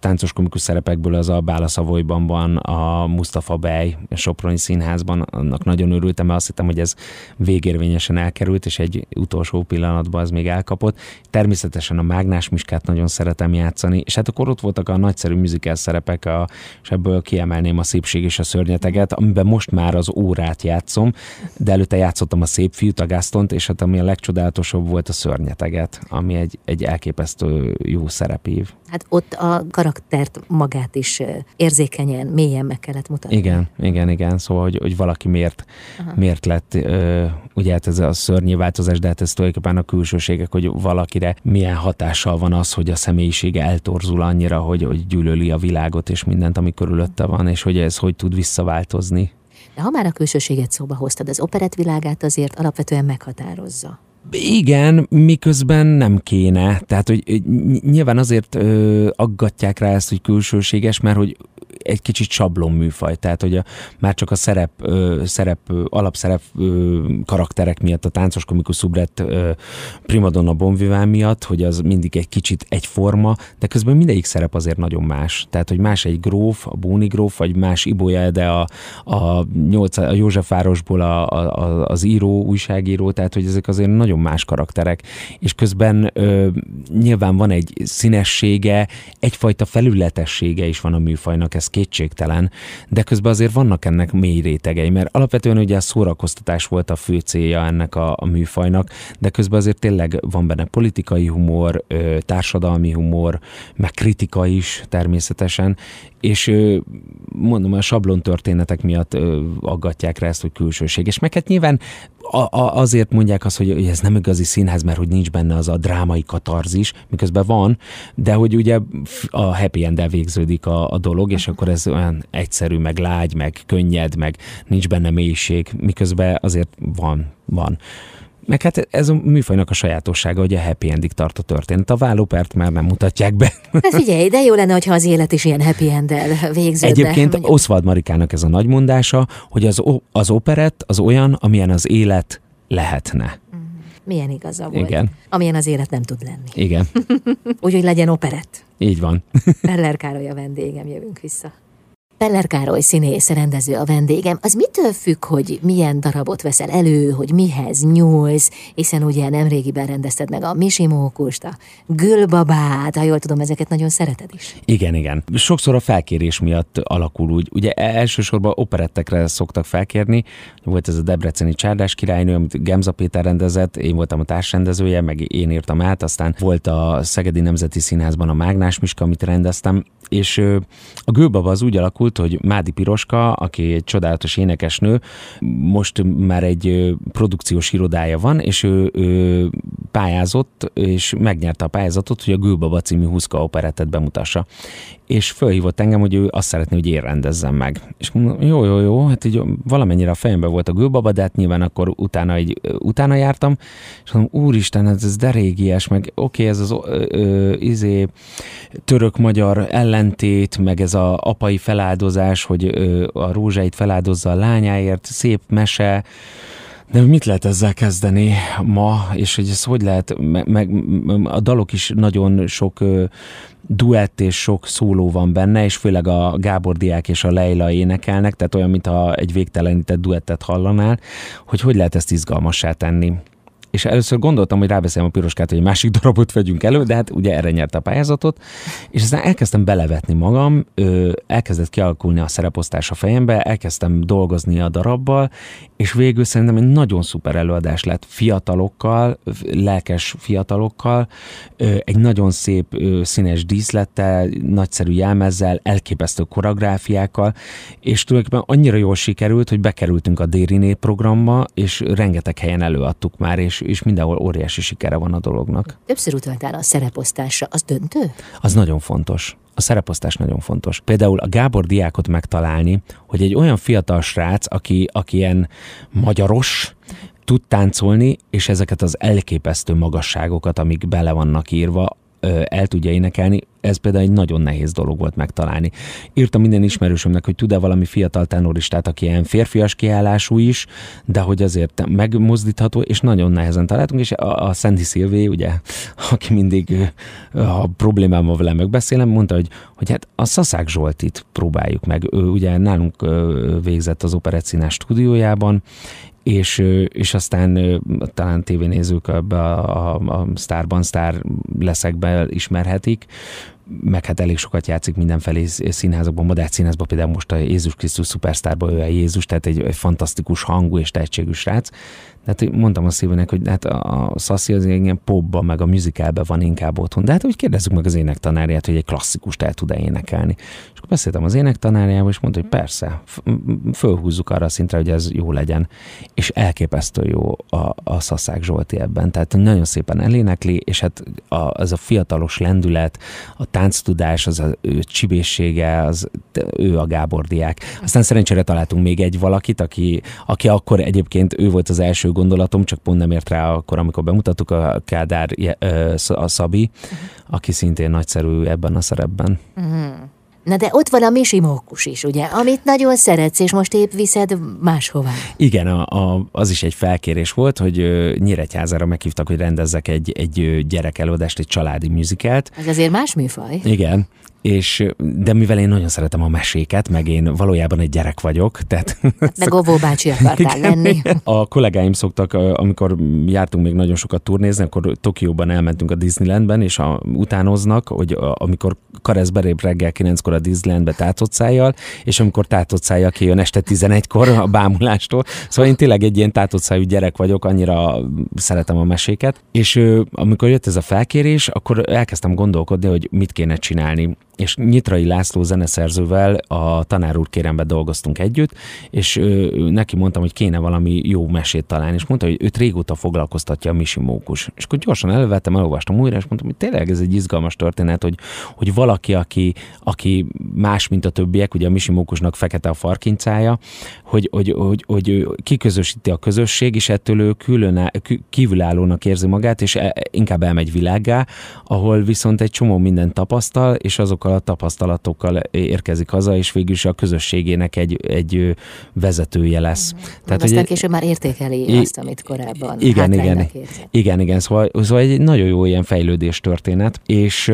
táncos komikus szerepekből, az a Bála Szavolyban van a Mustafa Bej a Soproni Színházban, annak nagyon örültem, mert azt hittem, hogy ez végérvényesen elkerült, és egy utolsó pillanatban az még elkapott. Természetesen a Mágnás Miskát nagyon szeretem játszani, és hát akkor ott voltak a nagyszerű musical szerepek, a, és ebből kiemelném a Szépség és a Szörnyeteget, amiben most már az órát játszom, de előtte játszottam a Szép fiút, a Gastont, és hát ami a legcsodálatosabb volt a Szörnyeteget beszélget, ami egy, egy elképesztő jó szerepív. Hát ott a karaktert magát is érzékenyen, mélyen meg kellett mutatni. Igen, igen, igen. Szóval, hogy, hogy valaki miért, miért lett, ugye hát ez a szörnyű változás, de hát ez tulajdonképpen a külsőségek, hogy valakire milyen hatással van az, hogy a személyisége eltorzul annyira, hogy, hogy gyűlöli a világot és mindent, ami körülötte van, és hogy ez hogy tud visszaváltozni. De ha már a külsőséget szóba hoztad, az operett világát azért alapvetően meghatározza. Igen, miközben nem kéne. Tehát, hogy nyilván azért ö, aggatják rá ezt, hogy külsőséges, mert hogy egy kicsit sablon műfaj, tehát hogy a, már csak a szerep, ö, szerep alapszerep ö, karakterek miatt, a táncos komikus szubret primadonna bonviván miatt, hogy az mindig egy kicsit egyforma, de közben mindegyik szerep azért nagyon más. Tehát, hogy más egy gróf, a Bóni gróf, vagy más Ibolya, de a, a, 8, a Józsefvárosból a, a, az író, újságíró, tehát, hogy ezek azért nagyon más karakterek, és közben ö, nyilván van egy színessége, egyfajta felületessége is van a műfajnak, ez kétségtelen, de közben azért vannak ennek mély rétegei, mert alapvetően ugye a szórakoztatás volt a fő célja ennek a, a műfajnak, de közben azért tényleg van benne politikai humor, társadalmi humor, meg kritika is természetesen, és mondom, a sablon történetek miatt aggatják rá ezt, hogy külsőség. És meg hát nyilván a, a, azért mondják azt, hogy, hogy ez nem igazi színház, mert hogy nincs benne az a drámai katarzis, miközben van, de hogy ugye a happy end végződik a, a dolog, és akkor ez olyan egyszerű, meg lágy, meg könnyed, meg nincs benne mélység, miközben azért van, van. Meg hát ez a műfajnak a sajátossága, hogy a happy endig tart a történet. A vállópert már nem mutatják be. Hát figyelj, de jó lenne, hogyha az élet is ilyen happy endel végződne. Egyébként mondjuk. Oswald Marikának ez a nagy mondása, hogy az, az operett az olyan, amilyen az élet lehetne. Mhm. Milyen igaza volt. Igen. Amilyen az élet nem tud lenni. Igen. Úgyhogy legyen operett. Így van. Peller Károly a vendégem, jövünk vissza. Peller Károly színész, rendező a vendégem. Az mitől függ, hogy milyen darabot veszel elő, hogy mihez nyúlsz, hiszen ugye nemrégiben rendezted meg a Misimókust, a Gülbabát, ha jól tudom, ezeket nagyon szereted is. Igen, igen. Sokszor a felkérés miatt alakul úgy. Ugye elsősorban operettekre szoktak felkérni. Volt ez a Debreceni Csárdás királynő, amit Gemza Péter rendezett, én voltam a társrendezője, meg én írtam át, aztán volt a Szegedi Nemzeti Színházban a Mágnás Miska, amit rendeztem, és a Gülbaba az úgy alakult, hogy Mádi Piroska, aki egy csodálatos énekesnő, most már egy produkciós irodája van, és ő, ő pályázott, és megnyerte a pályázatot, hogy a Gülbaba című Huszka operettet bemutassa és fölhívott engem, hogy ő azt szeretné, hogy én rendezzem meg. És mondom, jó, jó, jó, hát így valamennyire a fejemben volt a gülbaba, de hát nyilván akkor utána, egy, utána jártam, és mondom, úristen, ez, ez de régies, meg oké, okay, ez az izé, török-magyar ellentét, meg ez a apai feláldozás, hogy a rózsáit feláldozza a lányáért, szép mese, de mit lehet ezzel kezdeni ma, és hogy ez hogy lehet, meg, meg a dalok is nagyon sok duett és sok szóló van benne, és főleg a Gábor Diák és a Leila énekelnek, tehát olyan, mintha egy végtelenített duettet hallanál, hogy hogy lehet ezt izgalmassá tenni és először gondoltam, hogy rábeszélem a piroskát, hogy egy másik darabot vegyünk elő, de hát ugye erre nyerte a pályázatot, és aztán elkezdtem belevetni magam, elkezdett kialakulni a szereposztás a fejembe, elkezdtem dolgozni a darabbal, és végül szerintem egy nagyon szuper előadás lett fiatalokkal, lelkes fiatalokkal, egy nagyon szép színes díszlettel, nagyszerű jelmezzel, elképesztő koreográfiákkal, és tulajdonképpen annyira jól sikerült, hogy bekerültünk a Dériné programba, és rengeteg helyen előadtuk már, és, és mindenhol óriási sikere van a dolognak. Többször utaltál a szereposztásra, az döntő? Az nagyon fontos a szereposztás nagyon fontos. Például a Gábor diákot megtalálni, hogy egy olyan fiatal srác, aki, aki ilyen magyaros, tud táncolni, és ezeket az elképesztő magasságokat, amik bele vannak írva, el tudja énekelni, ez például egy nagyon nehéz dolog volt megtalálni. Írtam minden ismerősömnek, hogy tud-e valami fiatal tenoristát, aki ilyen férfias kiállású is, de hogy azért megmozdítható, és nagyon nehezen találtunk, és a, a Sandy Szilvé, ugye, aki mindig a problémámmal vele megbeszélem, mondta, hogy, hogy hát a Szaszák Zsoltit próbáljuk meg. Ő ugye nálunk végzett az Operett stúdiójában, és, és aztán talán tévénézők a, a, a Starban Star leszekbe ismerhetik, meg hát elég sokat játszik mindenfelé színházakban, Madács színházban, például most a Jézus Krisztus Superstarban ő a Jézus, tehát egy, egy fantasztikus hangú és tehetségű srác, tehát mondtam a szívének, hogy hát a Sassy az ilyen popban, meg a musicalben van inkább otthon. De hát úgy kérdezzük meg az énektanárját, hogy egy klasszikust el tud-e énekelni. És akkor beszéltem az énektanárjával, és mondta, hogy persze, fölhúzzuk arra a szintre, hogy ez jó legyen. És elképesztő jó a, a Szaszák Zsolti ebben. Tehát nagyon szépen elénekli, és hát a, az a fiatalos lendület, a tánctudás, az a ő csibészsége, az ő a Gábor diák. Aztán szerencsére találtunk még egy valakit, aki, aki akkor egyébként ő volt az első gondolatom, csak pont nem ért rá akkor, amikor bemutattuk a Kádár, a Szabi, uh-huh. aki szintén nagyszerű ebben a szerepben. Uh-huh. Na de ott van a Misi Mókus is, ugye, amit nagyon szeretsz, és most épp viszed máshová. Igen, a, a, az is egy felkérés volt, hogy Nyíregyházára meghívtak, hogy rendezzek egy, egy gyerekelőadást, egy családi műzikelt. Ez azért más műfaj. Igen, és, de mivel én nagyon szeretem a meséket, meg én valójában egy gyerek vagyok, tehát... Meg Govó bácsi akartál lenni. A kollégáim szoktak, amikor jártunk még nagyon sokat turnézni, akkor Tokióban elmentünk a Disneylandben, és a, utánoznak, hogy a, amikor Karesz belép reggel 9-kor a Disneylandbe tátocájjal, és amikor tátocája kijön este 11-kor a bámulástól. Szóval én tényleg egy ilyen tátocájú gyerek vagyok, annyira szeretem a meséket. És amikor jött ez a felkérés, akkor elkezdtem gondolkodni, hogy mit kéne csinálni és Nyitrai László zeneszerzővel a tanár úr kérembe dolgoztunk együtt, és ö, neki mondtam, hogy kéne valami jó mesét találni, és mondta, hogy őt régóta foglalkoztatja a Misi Mókus. És akkor gyorsan elővettem, elolvastam újra, és mondtam, hogy tényleg ez egy izgalmas történet, hogy, hogy valaki, aki, aki más, mint a többiek, ugye a Misi Mókusnak fekete a farkincája, hogy, hogy, hogy, hogy kiközösíti a közösség, és ettől ő külön, kívülállónak érzi magát, és e, inkább elmegy világgá, ahol viszont egy csomó mindent tapasztal, és azok a tapasztalatokkal érkezik haza, és végül is a közösségének egy, egy vezetője lesz. Mm. Tehát, Aztán hogy, később már értékeli I- azt, amit korábban Igen, igen, igen, igen, szóval, szóval egy nagyon jó ilyen fejlődés történet, és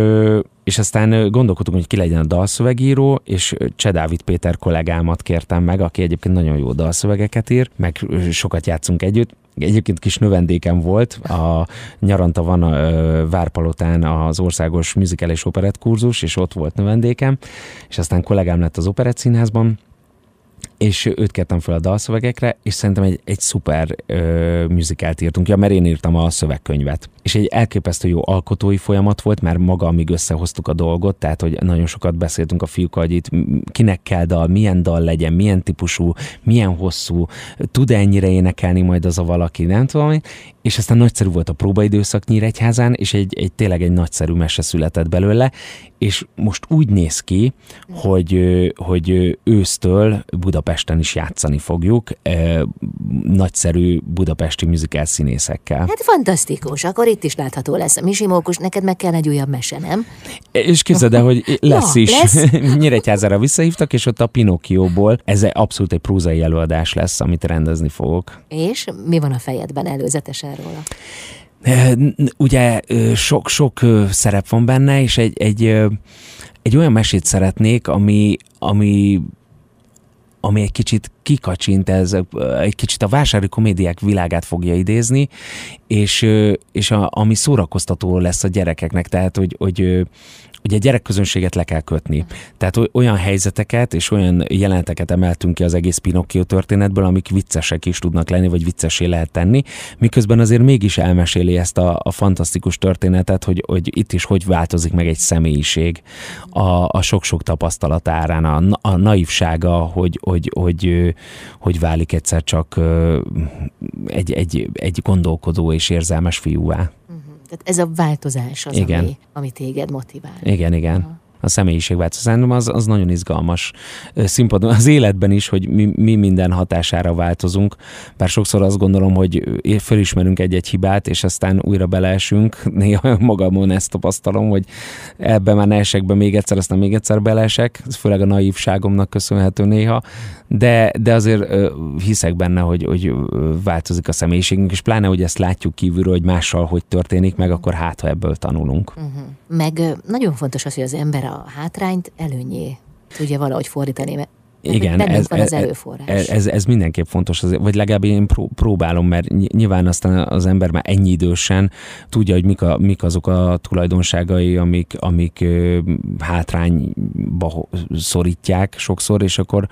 és aztán gondolkodtunk, hogy ki legyen a dalszövegíró, és Cseh Dávid Péter kollégámat kértem meg, aki egyébként nagyon jó dalszövegeket ír, meg sokat játszunk együtt, Egyébként kis növendékem volt, a nyaranta van a Várpalotán az országos musical és operett kurzus, és ott volt növendékem, és aztán kollégám lett az operett színházban, és őt kértem fel a dalszövegekre, és szerintem egy, egy szuper ö, írtunk, ja, mert én írtam a szövegkönyvet. És egy elképesztő jó alkotói folyamat volt, mert maga, amíg összehoztuk a dolgot, tehát, hogy nagyon sokat beszéltünk a fiúkkal, hogy itt kinek kell dal, milyen dal legyen, milyen típusú, milyen hosszú, tud-e ennyire énekelni majd az a valaki, nem tudom, és aztán nagyszerű volt a próbaidőszak Nyíregyházán, és egy, egy tényleg egy nagyszerű mese született belőle, és most úgy néz ki, hogy, hogy ősztől Budapesten is játszani fogjuk, nagyszerű budapesti műzikál színészekkel. Hát fantasztikus, akkor itt is látható lesz. Misi Mókus, neked meg kell egy újabb mese, nem? És képzeld el, hogy lesz ja, is. Lesz? Nyíregyházára visszahívtak, és ott a Pinokkióból ez abszolút egy prózai előadás lesz, amit rendezni fogok. És mi van a fejedben előzetesen róla? Ugye sok-sok szerep van benne, és egy, egy, egy olyan mesét szeretnék, ami, ami ami egy kicsit kikacsint, ez egy kicsit a vásári komédiák világát fogja idézni, és, és a, ami szórakoztató lesz a gyerekeknek, tehát hogy, hogy ugye gyerekközönséget le kell kötni. Tehát olyan helyzeteket és olyan jeleneteket emeltünk ki az egész Pinocchio történetből, amik viccesek is tudnak lenni, vagy viccesé lehet tenni, miközben azért mégis elmeséli ezt a, a fantasztikus történetet, hogy, hogy itt is hogy változik meg egy személyiség a, a sok-sok tapasztalat árán, a, a naivsága, hogy, hogy, hogy, hogy válik egyszer csak egy, egy, egy gondolkodó és érzelmes fiúvá. Tehát ez a változás az, igen. Ami, ami téged motivál. Igen, igen. Aha a személyiségváltozás. Szerintem az, az nagyon izgalmas színpadon, az életben is, hogy mi, mi minden hatására változunk. Bár sokszor azt gondolom, hogy felismerünk egy-egy hibát, és aztán újra beleesünk. Néha magamon ezt tapasztalom, hogy ebbe már ne esek be még egyszer, aztán még egyszer beleesek. Ez főleg a naívságomnak köszönhető néha. De, de azért hiszek benne, hogy, hogy változik a személyiségünk, és pláne, hogy ezt látjuk kívülről, hogy mással hogy történik, meg akkor hát, ha ebből tanulunk. Uh-huh. Meg nagyon fontos az, hogy az ember a hátrányt előnyé tudja valahogy fordítani, mert igen, ez, van az előforrás. Ez, ez, ez mindenképp fontos, vagy legalább én próbálom, mert nyilván aztán az ember már ennyi idősen tudja, hogy mik, a, mik azok a tulajdonságai, amik, amik hátrányba szorítják sokszor, és akkor,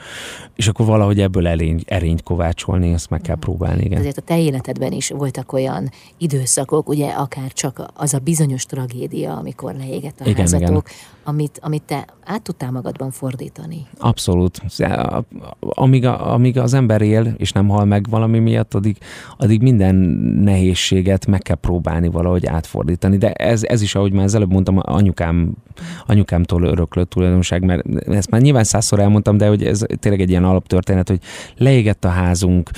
és akkor valahogy ebből erény, erényt kovácsolni, ezt meg kell hmm. próbálni. Igen. Ezért a te életedben is voltak olyan időszakok, ugye akár csak az a bizonyos tragédia, amikor leégett a igen, házatok, igen. Amit, amit te át tudtál magadban fordítani. Abszolút amíg, a, amíg az ember él, és nem hal meg valami miatt, addig, addig minden nehézséget meg kell próbálni valahogy átfordítani. De ez, ez is, ahogy már az előbb mondtam, anyukám, anyukámtól öröklött tulajdonság, mert ezt már nyilván százszor elmondtam, de hogy ez tényleg egy ilyen alaptörténet, hogy leégett a házunk,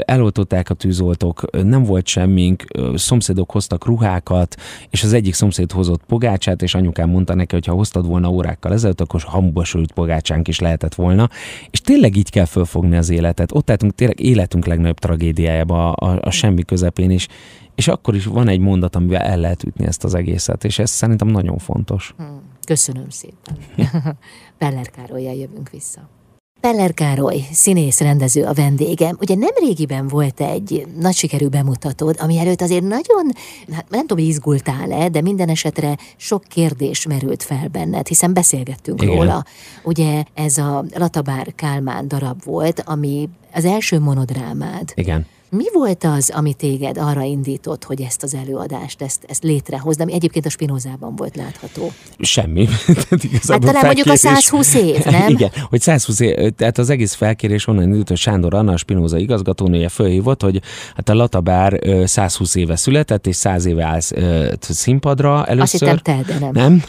eloltották a tűzoltók, nem volt semmink, szomszédok hoztak ruhákat, és az egyik szomszéd hozott pogácsát, és anyukám mondta neki, hogy ha hoztad volna órákkal ezelőtt, akkor hamuba sült pogácsánk is lehetett volna. És tényleg így kell fölfogni az életet. Ott álltunk tényleg életünk legnagyobb tragédiájába a, a, a semmi közepén is, és akkor is van egy mondat, amivel el lehet ütni ezt az egészet, és ez szerintem nagyon fontos. Hmm. Köszönöm szépen. Peller Károlyjal jövünk vissza. Peller Károly, színész rendező a vendégem. Ugye nem régiben volt egy nagy sikerű bemutatód, ami előtt azért nagyon, hát nem tudom, izgultál-e, de minden esetre sok kérdés merült fel benned, hiszen beszélgettünk Igen. róla. Ugye ez a Latabár Kálmán darab volt, ami az első monodrámád. Igen. Mi volt az, ami téged arra indított, hogy ezt az előadást, ezt, ezt létrehozd, ami egyébként a Spinozában volt látható? Semmi. hát talán mondjuk a 120 év, nem? Igen, hogy 120 év, tehát az egész felkérés onnan indult, hogy Sándor Anna, a Spinoza igazgatónője fölhívott, hogy hát a Latabár 120 éve született, és 100 éve áll színpadra először. Azt hittem te, de nem. Nem?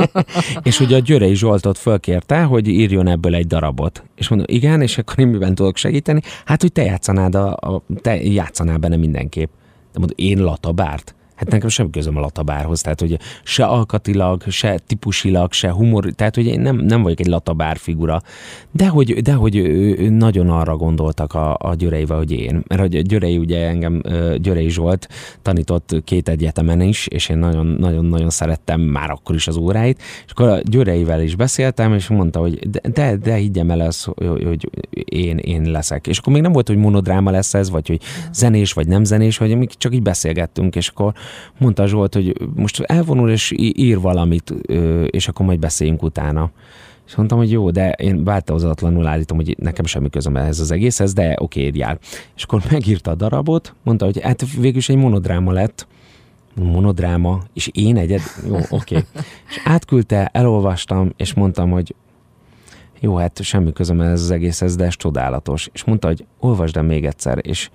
és ugye a Györei Zsoltot fölkérte, hogy írjon ebből egy darabot. És mondom, igen, és akkor én miben tudok segíteni? Hát, hogy te játszanád a, a te játszanál benne mindenképp. De mondod, én Latabárt? Hát nekem sem közöm a latabárhoz, tehát hogy se alkatilag, se típusilag, se humor, tehát hogy én nem, nem vagyok egy latabár figura, de hogy, de hogy nagyon arra gondoltak a, a Györeivel, hogy én. Mert hogy Györei ugye engem, Györei Zsolt tanított két egyetemen is, és én nagyon-nagyon szerettem már akkor is az óráit, és akkor a Györeivel is beszéltem, és mondta, hogy de, de, de higgyem el ezt, hogy, hogy én, én leszek. És akkor még nem volt, hogy monodráma lesz ez, vagy hogy zenés, vagy nem zenés, vagy még csak így beszélgettünk, és akkor mondta Zsolt, hogy most elvonul és ír valamit, és akkor majd beszéljünk utána. És mondtam, hogy jó, de én változatlanul állítom, hogy nekem semmi közöm ehhez az egészhez, de oké, írjál. És akkor megírta a darabot, mondta, hogy hát végül egy monodráma lett, monodráma, és én egyed, jó, oké. Okay. És átküldte, elolvastam, és mondtam, hogy jó, hát semmi közöm ez az egészhez, de ez csodálatos. És mondta, hogy olvasd el még egyszer, és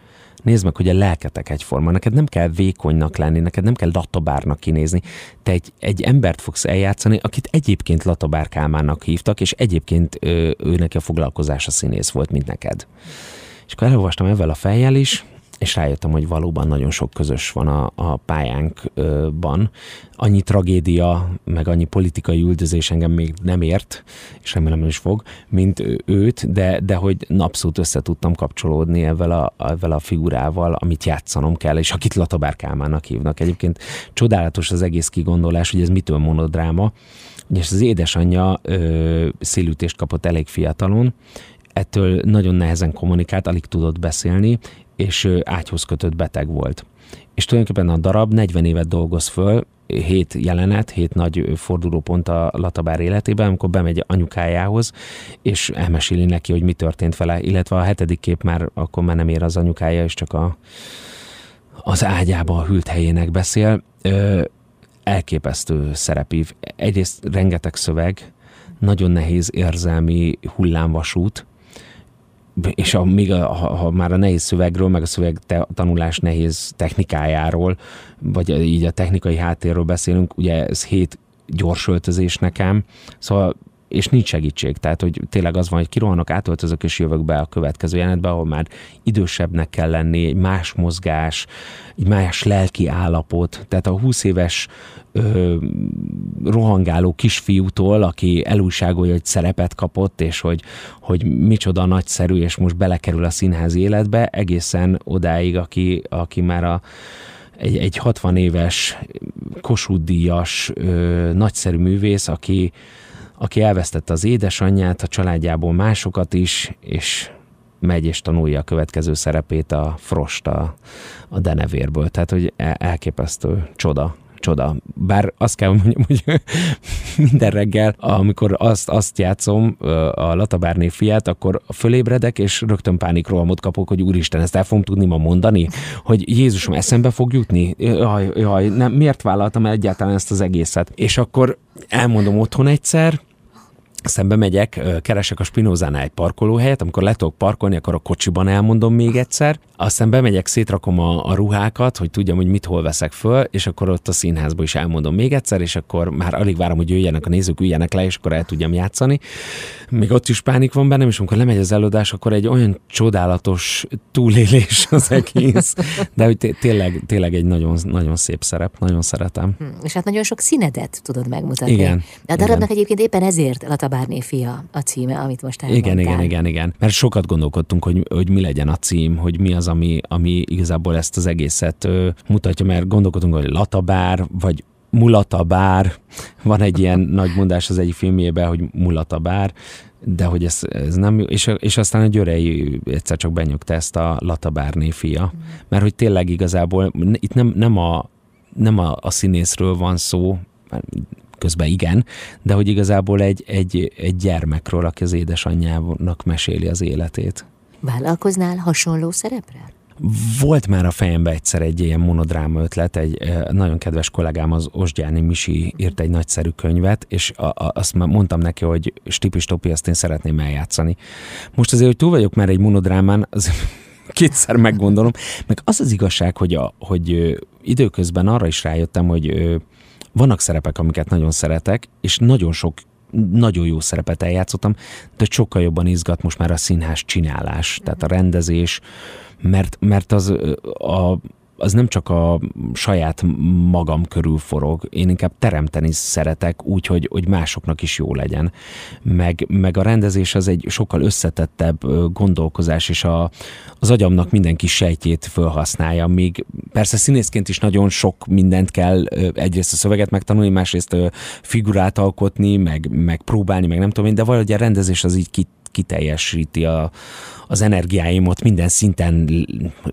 nézd meg, hogy a lelketek egyforma. Neked nem kell vékonynak lenni, neked nem kell latabárnak kinézni. Te egy, egy embert fogsz eljátszani, akit egyébként latabár hívtak, és egyébként ő, ő neki a foglalkozása színész volt, mint neked. És akkor elolvastam ezzel a fejjel is, és rájöttem, hogy valóban nagyon sok közös van a, a pályánkban. Annyi tragédia, meg annyi politikai üldözés engem még nem ért, és remélem is fog, mint őt, de, de hogy abszolút össze tudtam kapcsolódni ezzel a, ezzel a figurával, amit játszanom kell, és akit Latabár Kálmának hívnak. Egyébként csodálatos az egész kigondolás, hogy ez mitől monodráma, és az édesanyja ö, szélütést kapott elég fiatalon, ettől nagyon nehezen kommunikált, alig tudott beszélni, és ágyhoz kötött beteg volt. És tulajdonképpen a darab 40 évet dolgoz föl, hét jelenet, hét nagy fordulópont a Latabár életében, amikor bemegy anyukájához, és elmeséli neki, hogy mi történt vele, illetve a hetedik kép már akkor már nem ér az anyukája, és csak a, az ágyába a hűlt helyének beszél. Ö, elképesztő szerepív. Egyrészt rengeteg szöveg, nagyon nehéz érzelmi hullámvasút, és a, még a, ha, már a nehéz szövegről, meg a szöveg te, tanulás nehéz technikájáról, vagy így a technikai háttérről beszélünk, ugye ez hét gyors öltözés nekem, szóval és nincs segítség. Tehát, hogy tényleg az van, hogy kirohanok, átöltözök és jövök be a következő jelenetbe, ahol már idősebbnek kell lenni, egy más mozgás, egy más lelki állapot. Tehát a 20 éves ö, rohangáló kisfiútól, aki elújságolja, hogy szerepet kapott, és hogy, hogy micsoda nagyszerű, és most belekerül a színházi életbe, egészen odáig, aki, aki már a egy, egy 60 éves kosúdíjas nagyszerű művész, aki, aki elvesztette az édesanyját, a családjából másokat is, és megy és tanulja a következő szerepét a Frost a, a Denevérből. Tehát, hogy e, elképesztő csoda csoda. Bár azt kell, mondjam, hogy minden reggel, amikor azt, azt játszom, a Latabárné fiát, akkor fölébredek, és rögtön pánikrohamot kapok, hogy úristen, ezt el fogom tudni ma mondani, hogy Jézusom, eszembe fog jutni? Jaj, jaj, nem, miért vállaltam el egyáltalán ezt az egészet? És akkor elmondom otthon egyszer, szembe megyek, keresek a Spinozánál egy parkolóhelyet, amikor le tudok parkolni, akkor a kocsiban elmondom még egyszer, aztán bemegyek, szétrakom a, a ruhákat, hogy tudjam, hogy mit hol veszek föl, és akkor ott a színházba is elmondom még egyszer, és akkor már alig várom, hogy jöjjenek a nézők, üljenek le, és akkor el tudjam játszani. Még ott is pánik van bennem, és amikor lemegy az előadás, akkor egy olyan csodálatos túlélés az egész. De hogy tényleg, tényleg egy nagyon, nagyon szép szerep, nagyon szeretem. Hm, és hát nagyon sok színedet tudod megmutatni. Igen. De a darabnak igen. egyébként éppen ezért Latabárné fia a címe, amit most elmondtál. Igen, igen, igen, igen. Mert sokat gondolkodtunk, hogy, hogy mi legyen a cím, hogy mi az az, ami, ami igazából ezt az egészet mutatja, mert gondolkodunk, hogy latabár, vagy mulatabár, van egy ilyen nagy mondás az egyik filmjében, hogy mulatabár, de hogy ez, ez nem jó, és, és aztán a Györei egyszer csak benyugta ezt a Latabárné fia, mert hogy tényleg igazából itt nem, nem, a, nem a, a színészről van szó, közben igen, de hogy igazából egy, egy, egy gyermekről, aki az édesanyjának meséli az életét. Vállalkoznál hasonló szerepre? Volt már a fejembe egyszer egy ilyen monodráma ötlet, egy nagyon kedves kollégám, az Osgyáni Misi írt egy nagyszerű könyvet, és a, a, azt mondtam neki, hogy Stipis Topi, azt én szeretném eljátszani. Most azért, hogy túl vagyok már egy monodrámán, az kétszer meggondolom, meg az az igazság, hogy, a, hogy időközben arra is rájöttem, hogy vannak szerepek, amiket nagyon szeretek, és nagyon sok nagyon jó szerepet eljátszottam, de sokkal jobban izgat most már a színház csinálás, tehát a rendezés, mert, mert az a, az nem csak a saját magam körül forog, én inkább teremteni szeretek úgy, hogy, hogy másoknak is jó legyen. Meg, meg a rendezés az egy sokkal összetettebb gondolkozás, és a, az agyamnak minden kis sejtjét felhasználja, míg persze színészként is nagyon sok mindent kell egyrészt a szöveget megtanulni, másrészt figurát alkotni, meg, meg próbálni, meg nem tudom én, de valahogy a rendezés az így kit kiteljesíti a, az energiáimat, minden szinten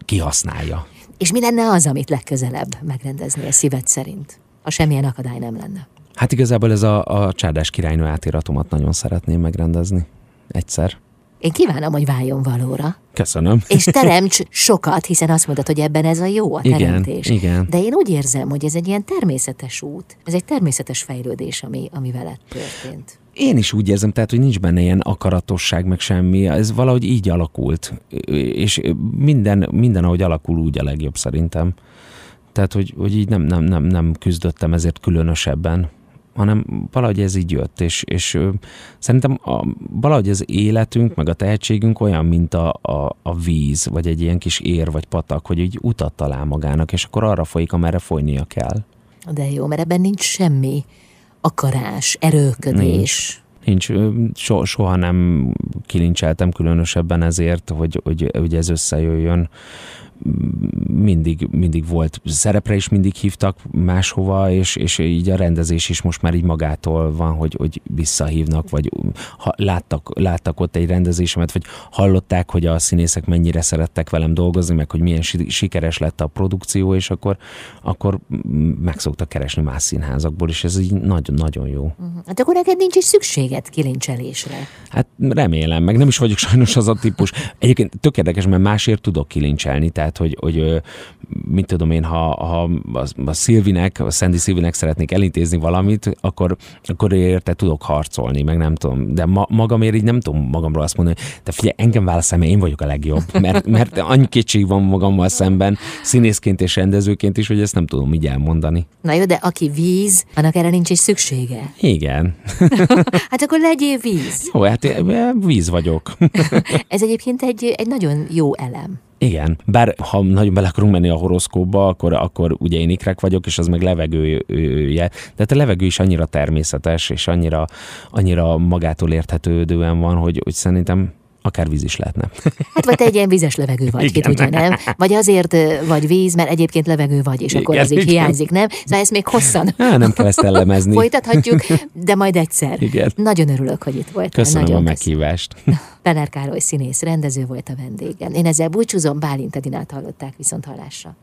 kihasználja. És mi lenne az, amit legközelebb megrendeznél szíved szerint, ha semmilyen akadály nem lenne? Hát igazából ez a, a Csárdás királynő átíratomat nagyon szeretném megrendezni. Egyszer. Én kívánom, hogy váljon valóra. Köszönöm. És teremts sokat, hiszen azt mondod, hogy ebben ez a jó a teremtés. Igen, igen. De én úgy érzem, hogy ez egy ilyen természetes út, ez egy természetes fejlődés, ami, ami veled történt. Én is úgy érzem, tehát, hogy nincs benne ilyen akaratosság, meg semmi. Ez valahogy így alakult. És minden, minden ahogy alakul, úgy a legjobb szerintem. Tehát, hogy, hogy így nem, nem, nem, nem küzdöttem ezért különösebben hanem valahogy ez így jött, és, és szerintem a, valahogy az életünk, meg a tehetségünk olyan, mint a, a, a víz, vagy egy ilyen kis ér, vagy patak, hogy így utat talál magának, és akkor arra folyik, amerre folynia kell. De jó, mert ebben nincs semmi akarás, erőködés. Nincs. Nincs, so, soha nem kilincseltem különösebben ezért, hogy, hogy, hogy ez összejöjjön mindig, mindig volt szerepre is mindig hívtak máshova, és, és így a rendezés is most már így magától van, hogy, hogy visszahívnak, vagy ha láttak, láttak ott egy rendezésemet, vagy hallották, hogy a színészek mennyire szerettek velem dolgozni, meg hogy milyen sikeres lett a produkció, és akkor, akkor meg szoktak keresni más színházakból, és ez így nagyon-nagyon jó. Uh-huh. Hát akkor neked nincs is szükséged kilincselésre. Hát remélem, meg nem is vagyok sajnos az a típus. Egyébként tök érdekes, mert másért tudok kilincselni, tehát tehát hogy, hogy mit tudom én, ha, ha a, a Szilvinek, a Sandy Szilvinek szeretnék elintézni valamit, akkor, akkor érte tudok harcolni, meg nem tudom, de ma, magamért így nem tudom magamról azt mondani, de figyelj, engem válaszol, mert én vagyok a legjobb, mert, mert annyi kétség van magammal szemben, színészként és rendezőként is, hogy ezt nem tudom így elmondani. Na jó, de aki víz, annak erre nincs is szüksége. Igen. hát akkor legyél víz. Jó, hát víz vagyok. Ez egyébként egy, egy nagyon jó elem. Igen, bár ha nagyon bele akarunk menni a horoszkóba, akkor, akkor ugye én ikrek vagyok, és az meg levegője. De a levegő is annyira természetes, és annyira, annyira magától érthetődően van, hogy, hogy szerintem akár víz is lehetne. Hát vagy te egy ilyen vízes levegő vagy, Igen. ki tudja, nem? Vagy azért vagy víz, mert egyébként levegő vagy, és akkor Igen, az így hiányzik, nem? Szóval ezt még hosszan. Há, nem kell ezt ellemezni. Folytathatjuk, de majd egyszer. Igen. Nagyon örülök, hogy itt voltál. Köszönöm Nagyon a meghívást. Pener Károly színész, rendező volt a vendégen. Én ezzel búcsúzom, Bálint Edinát hallották viszont hallásra.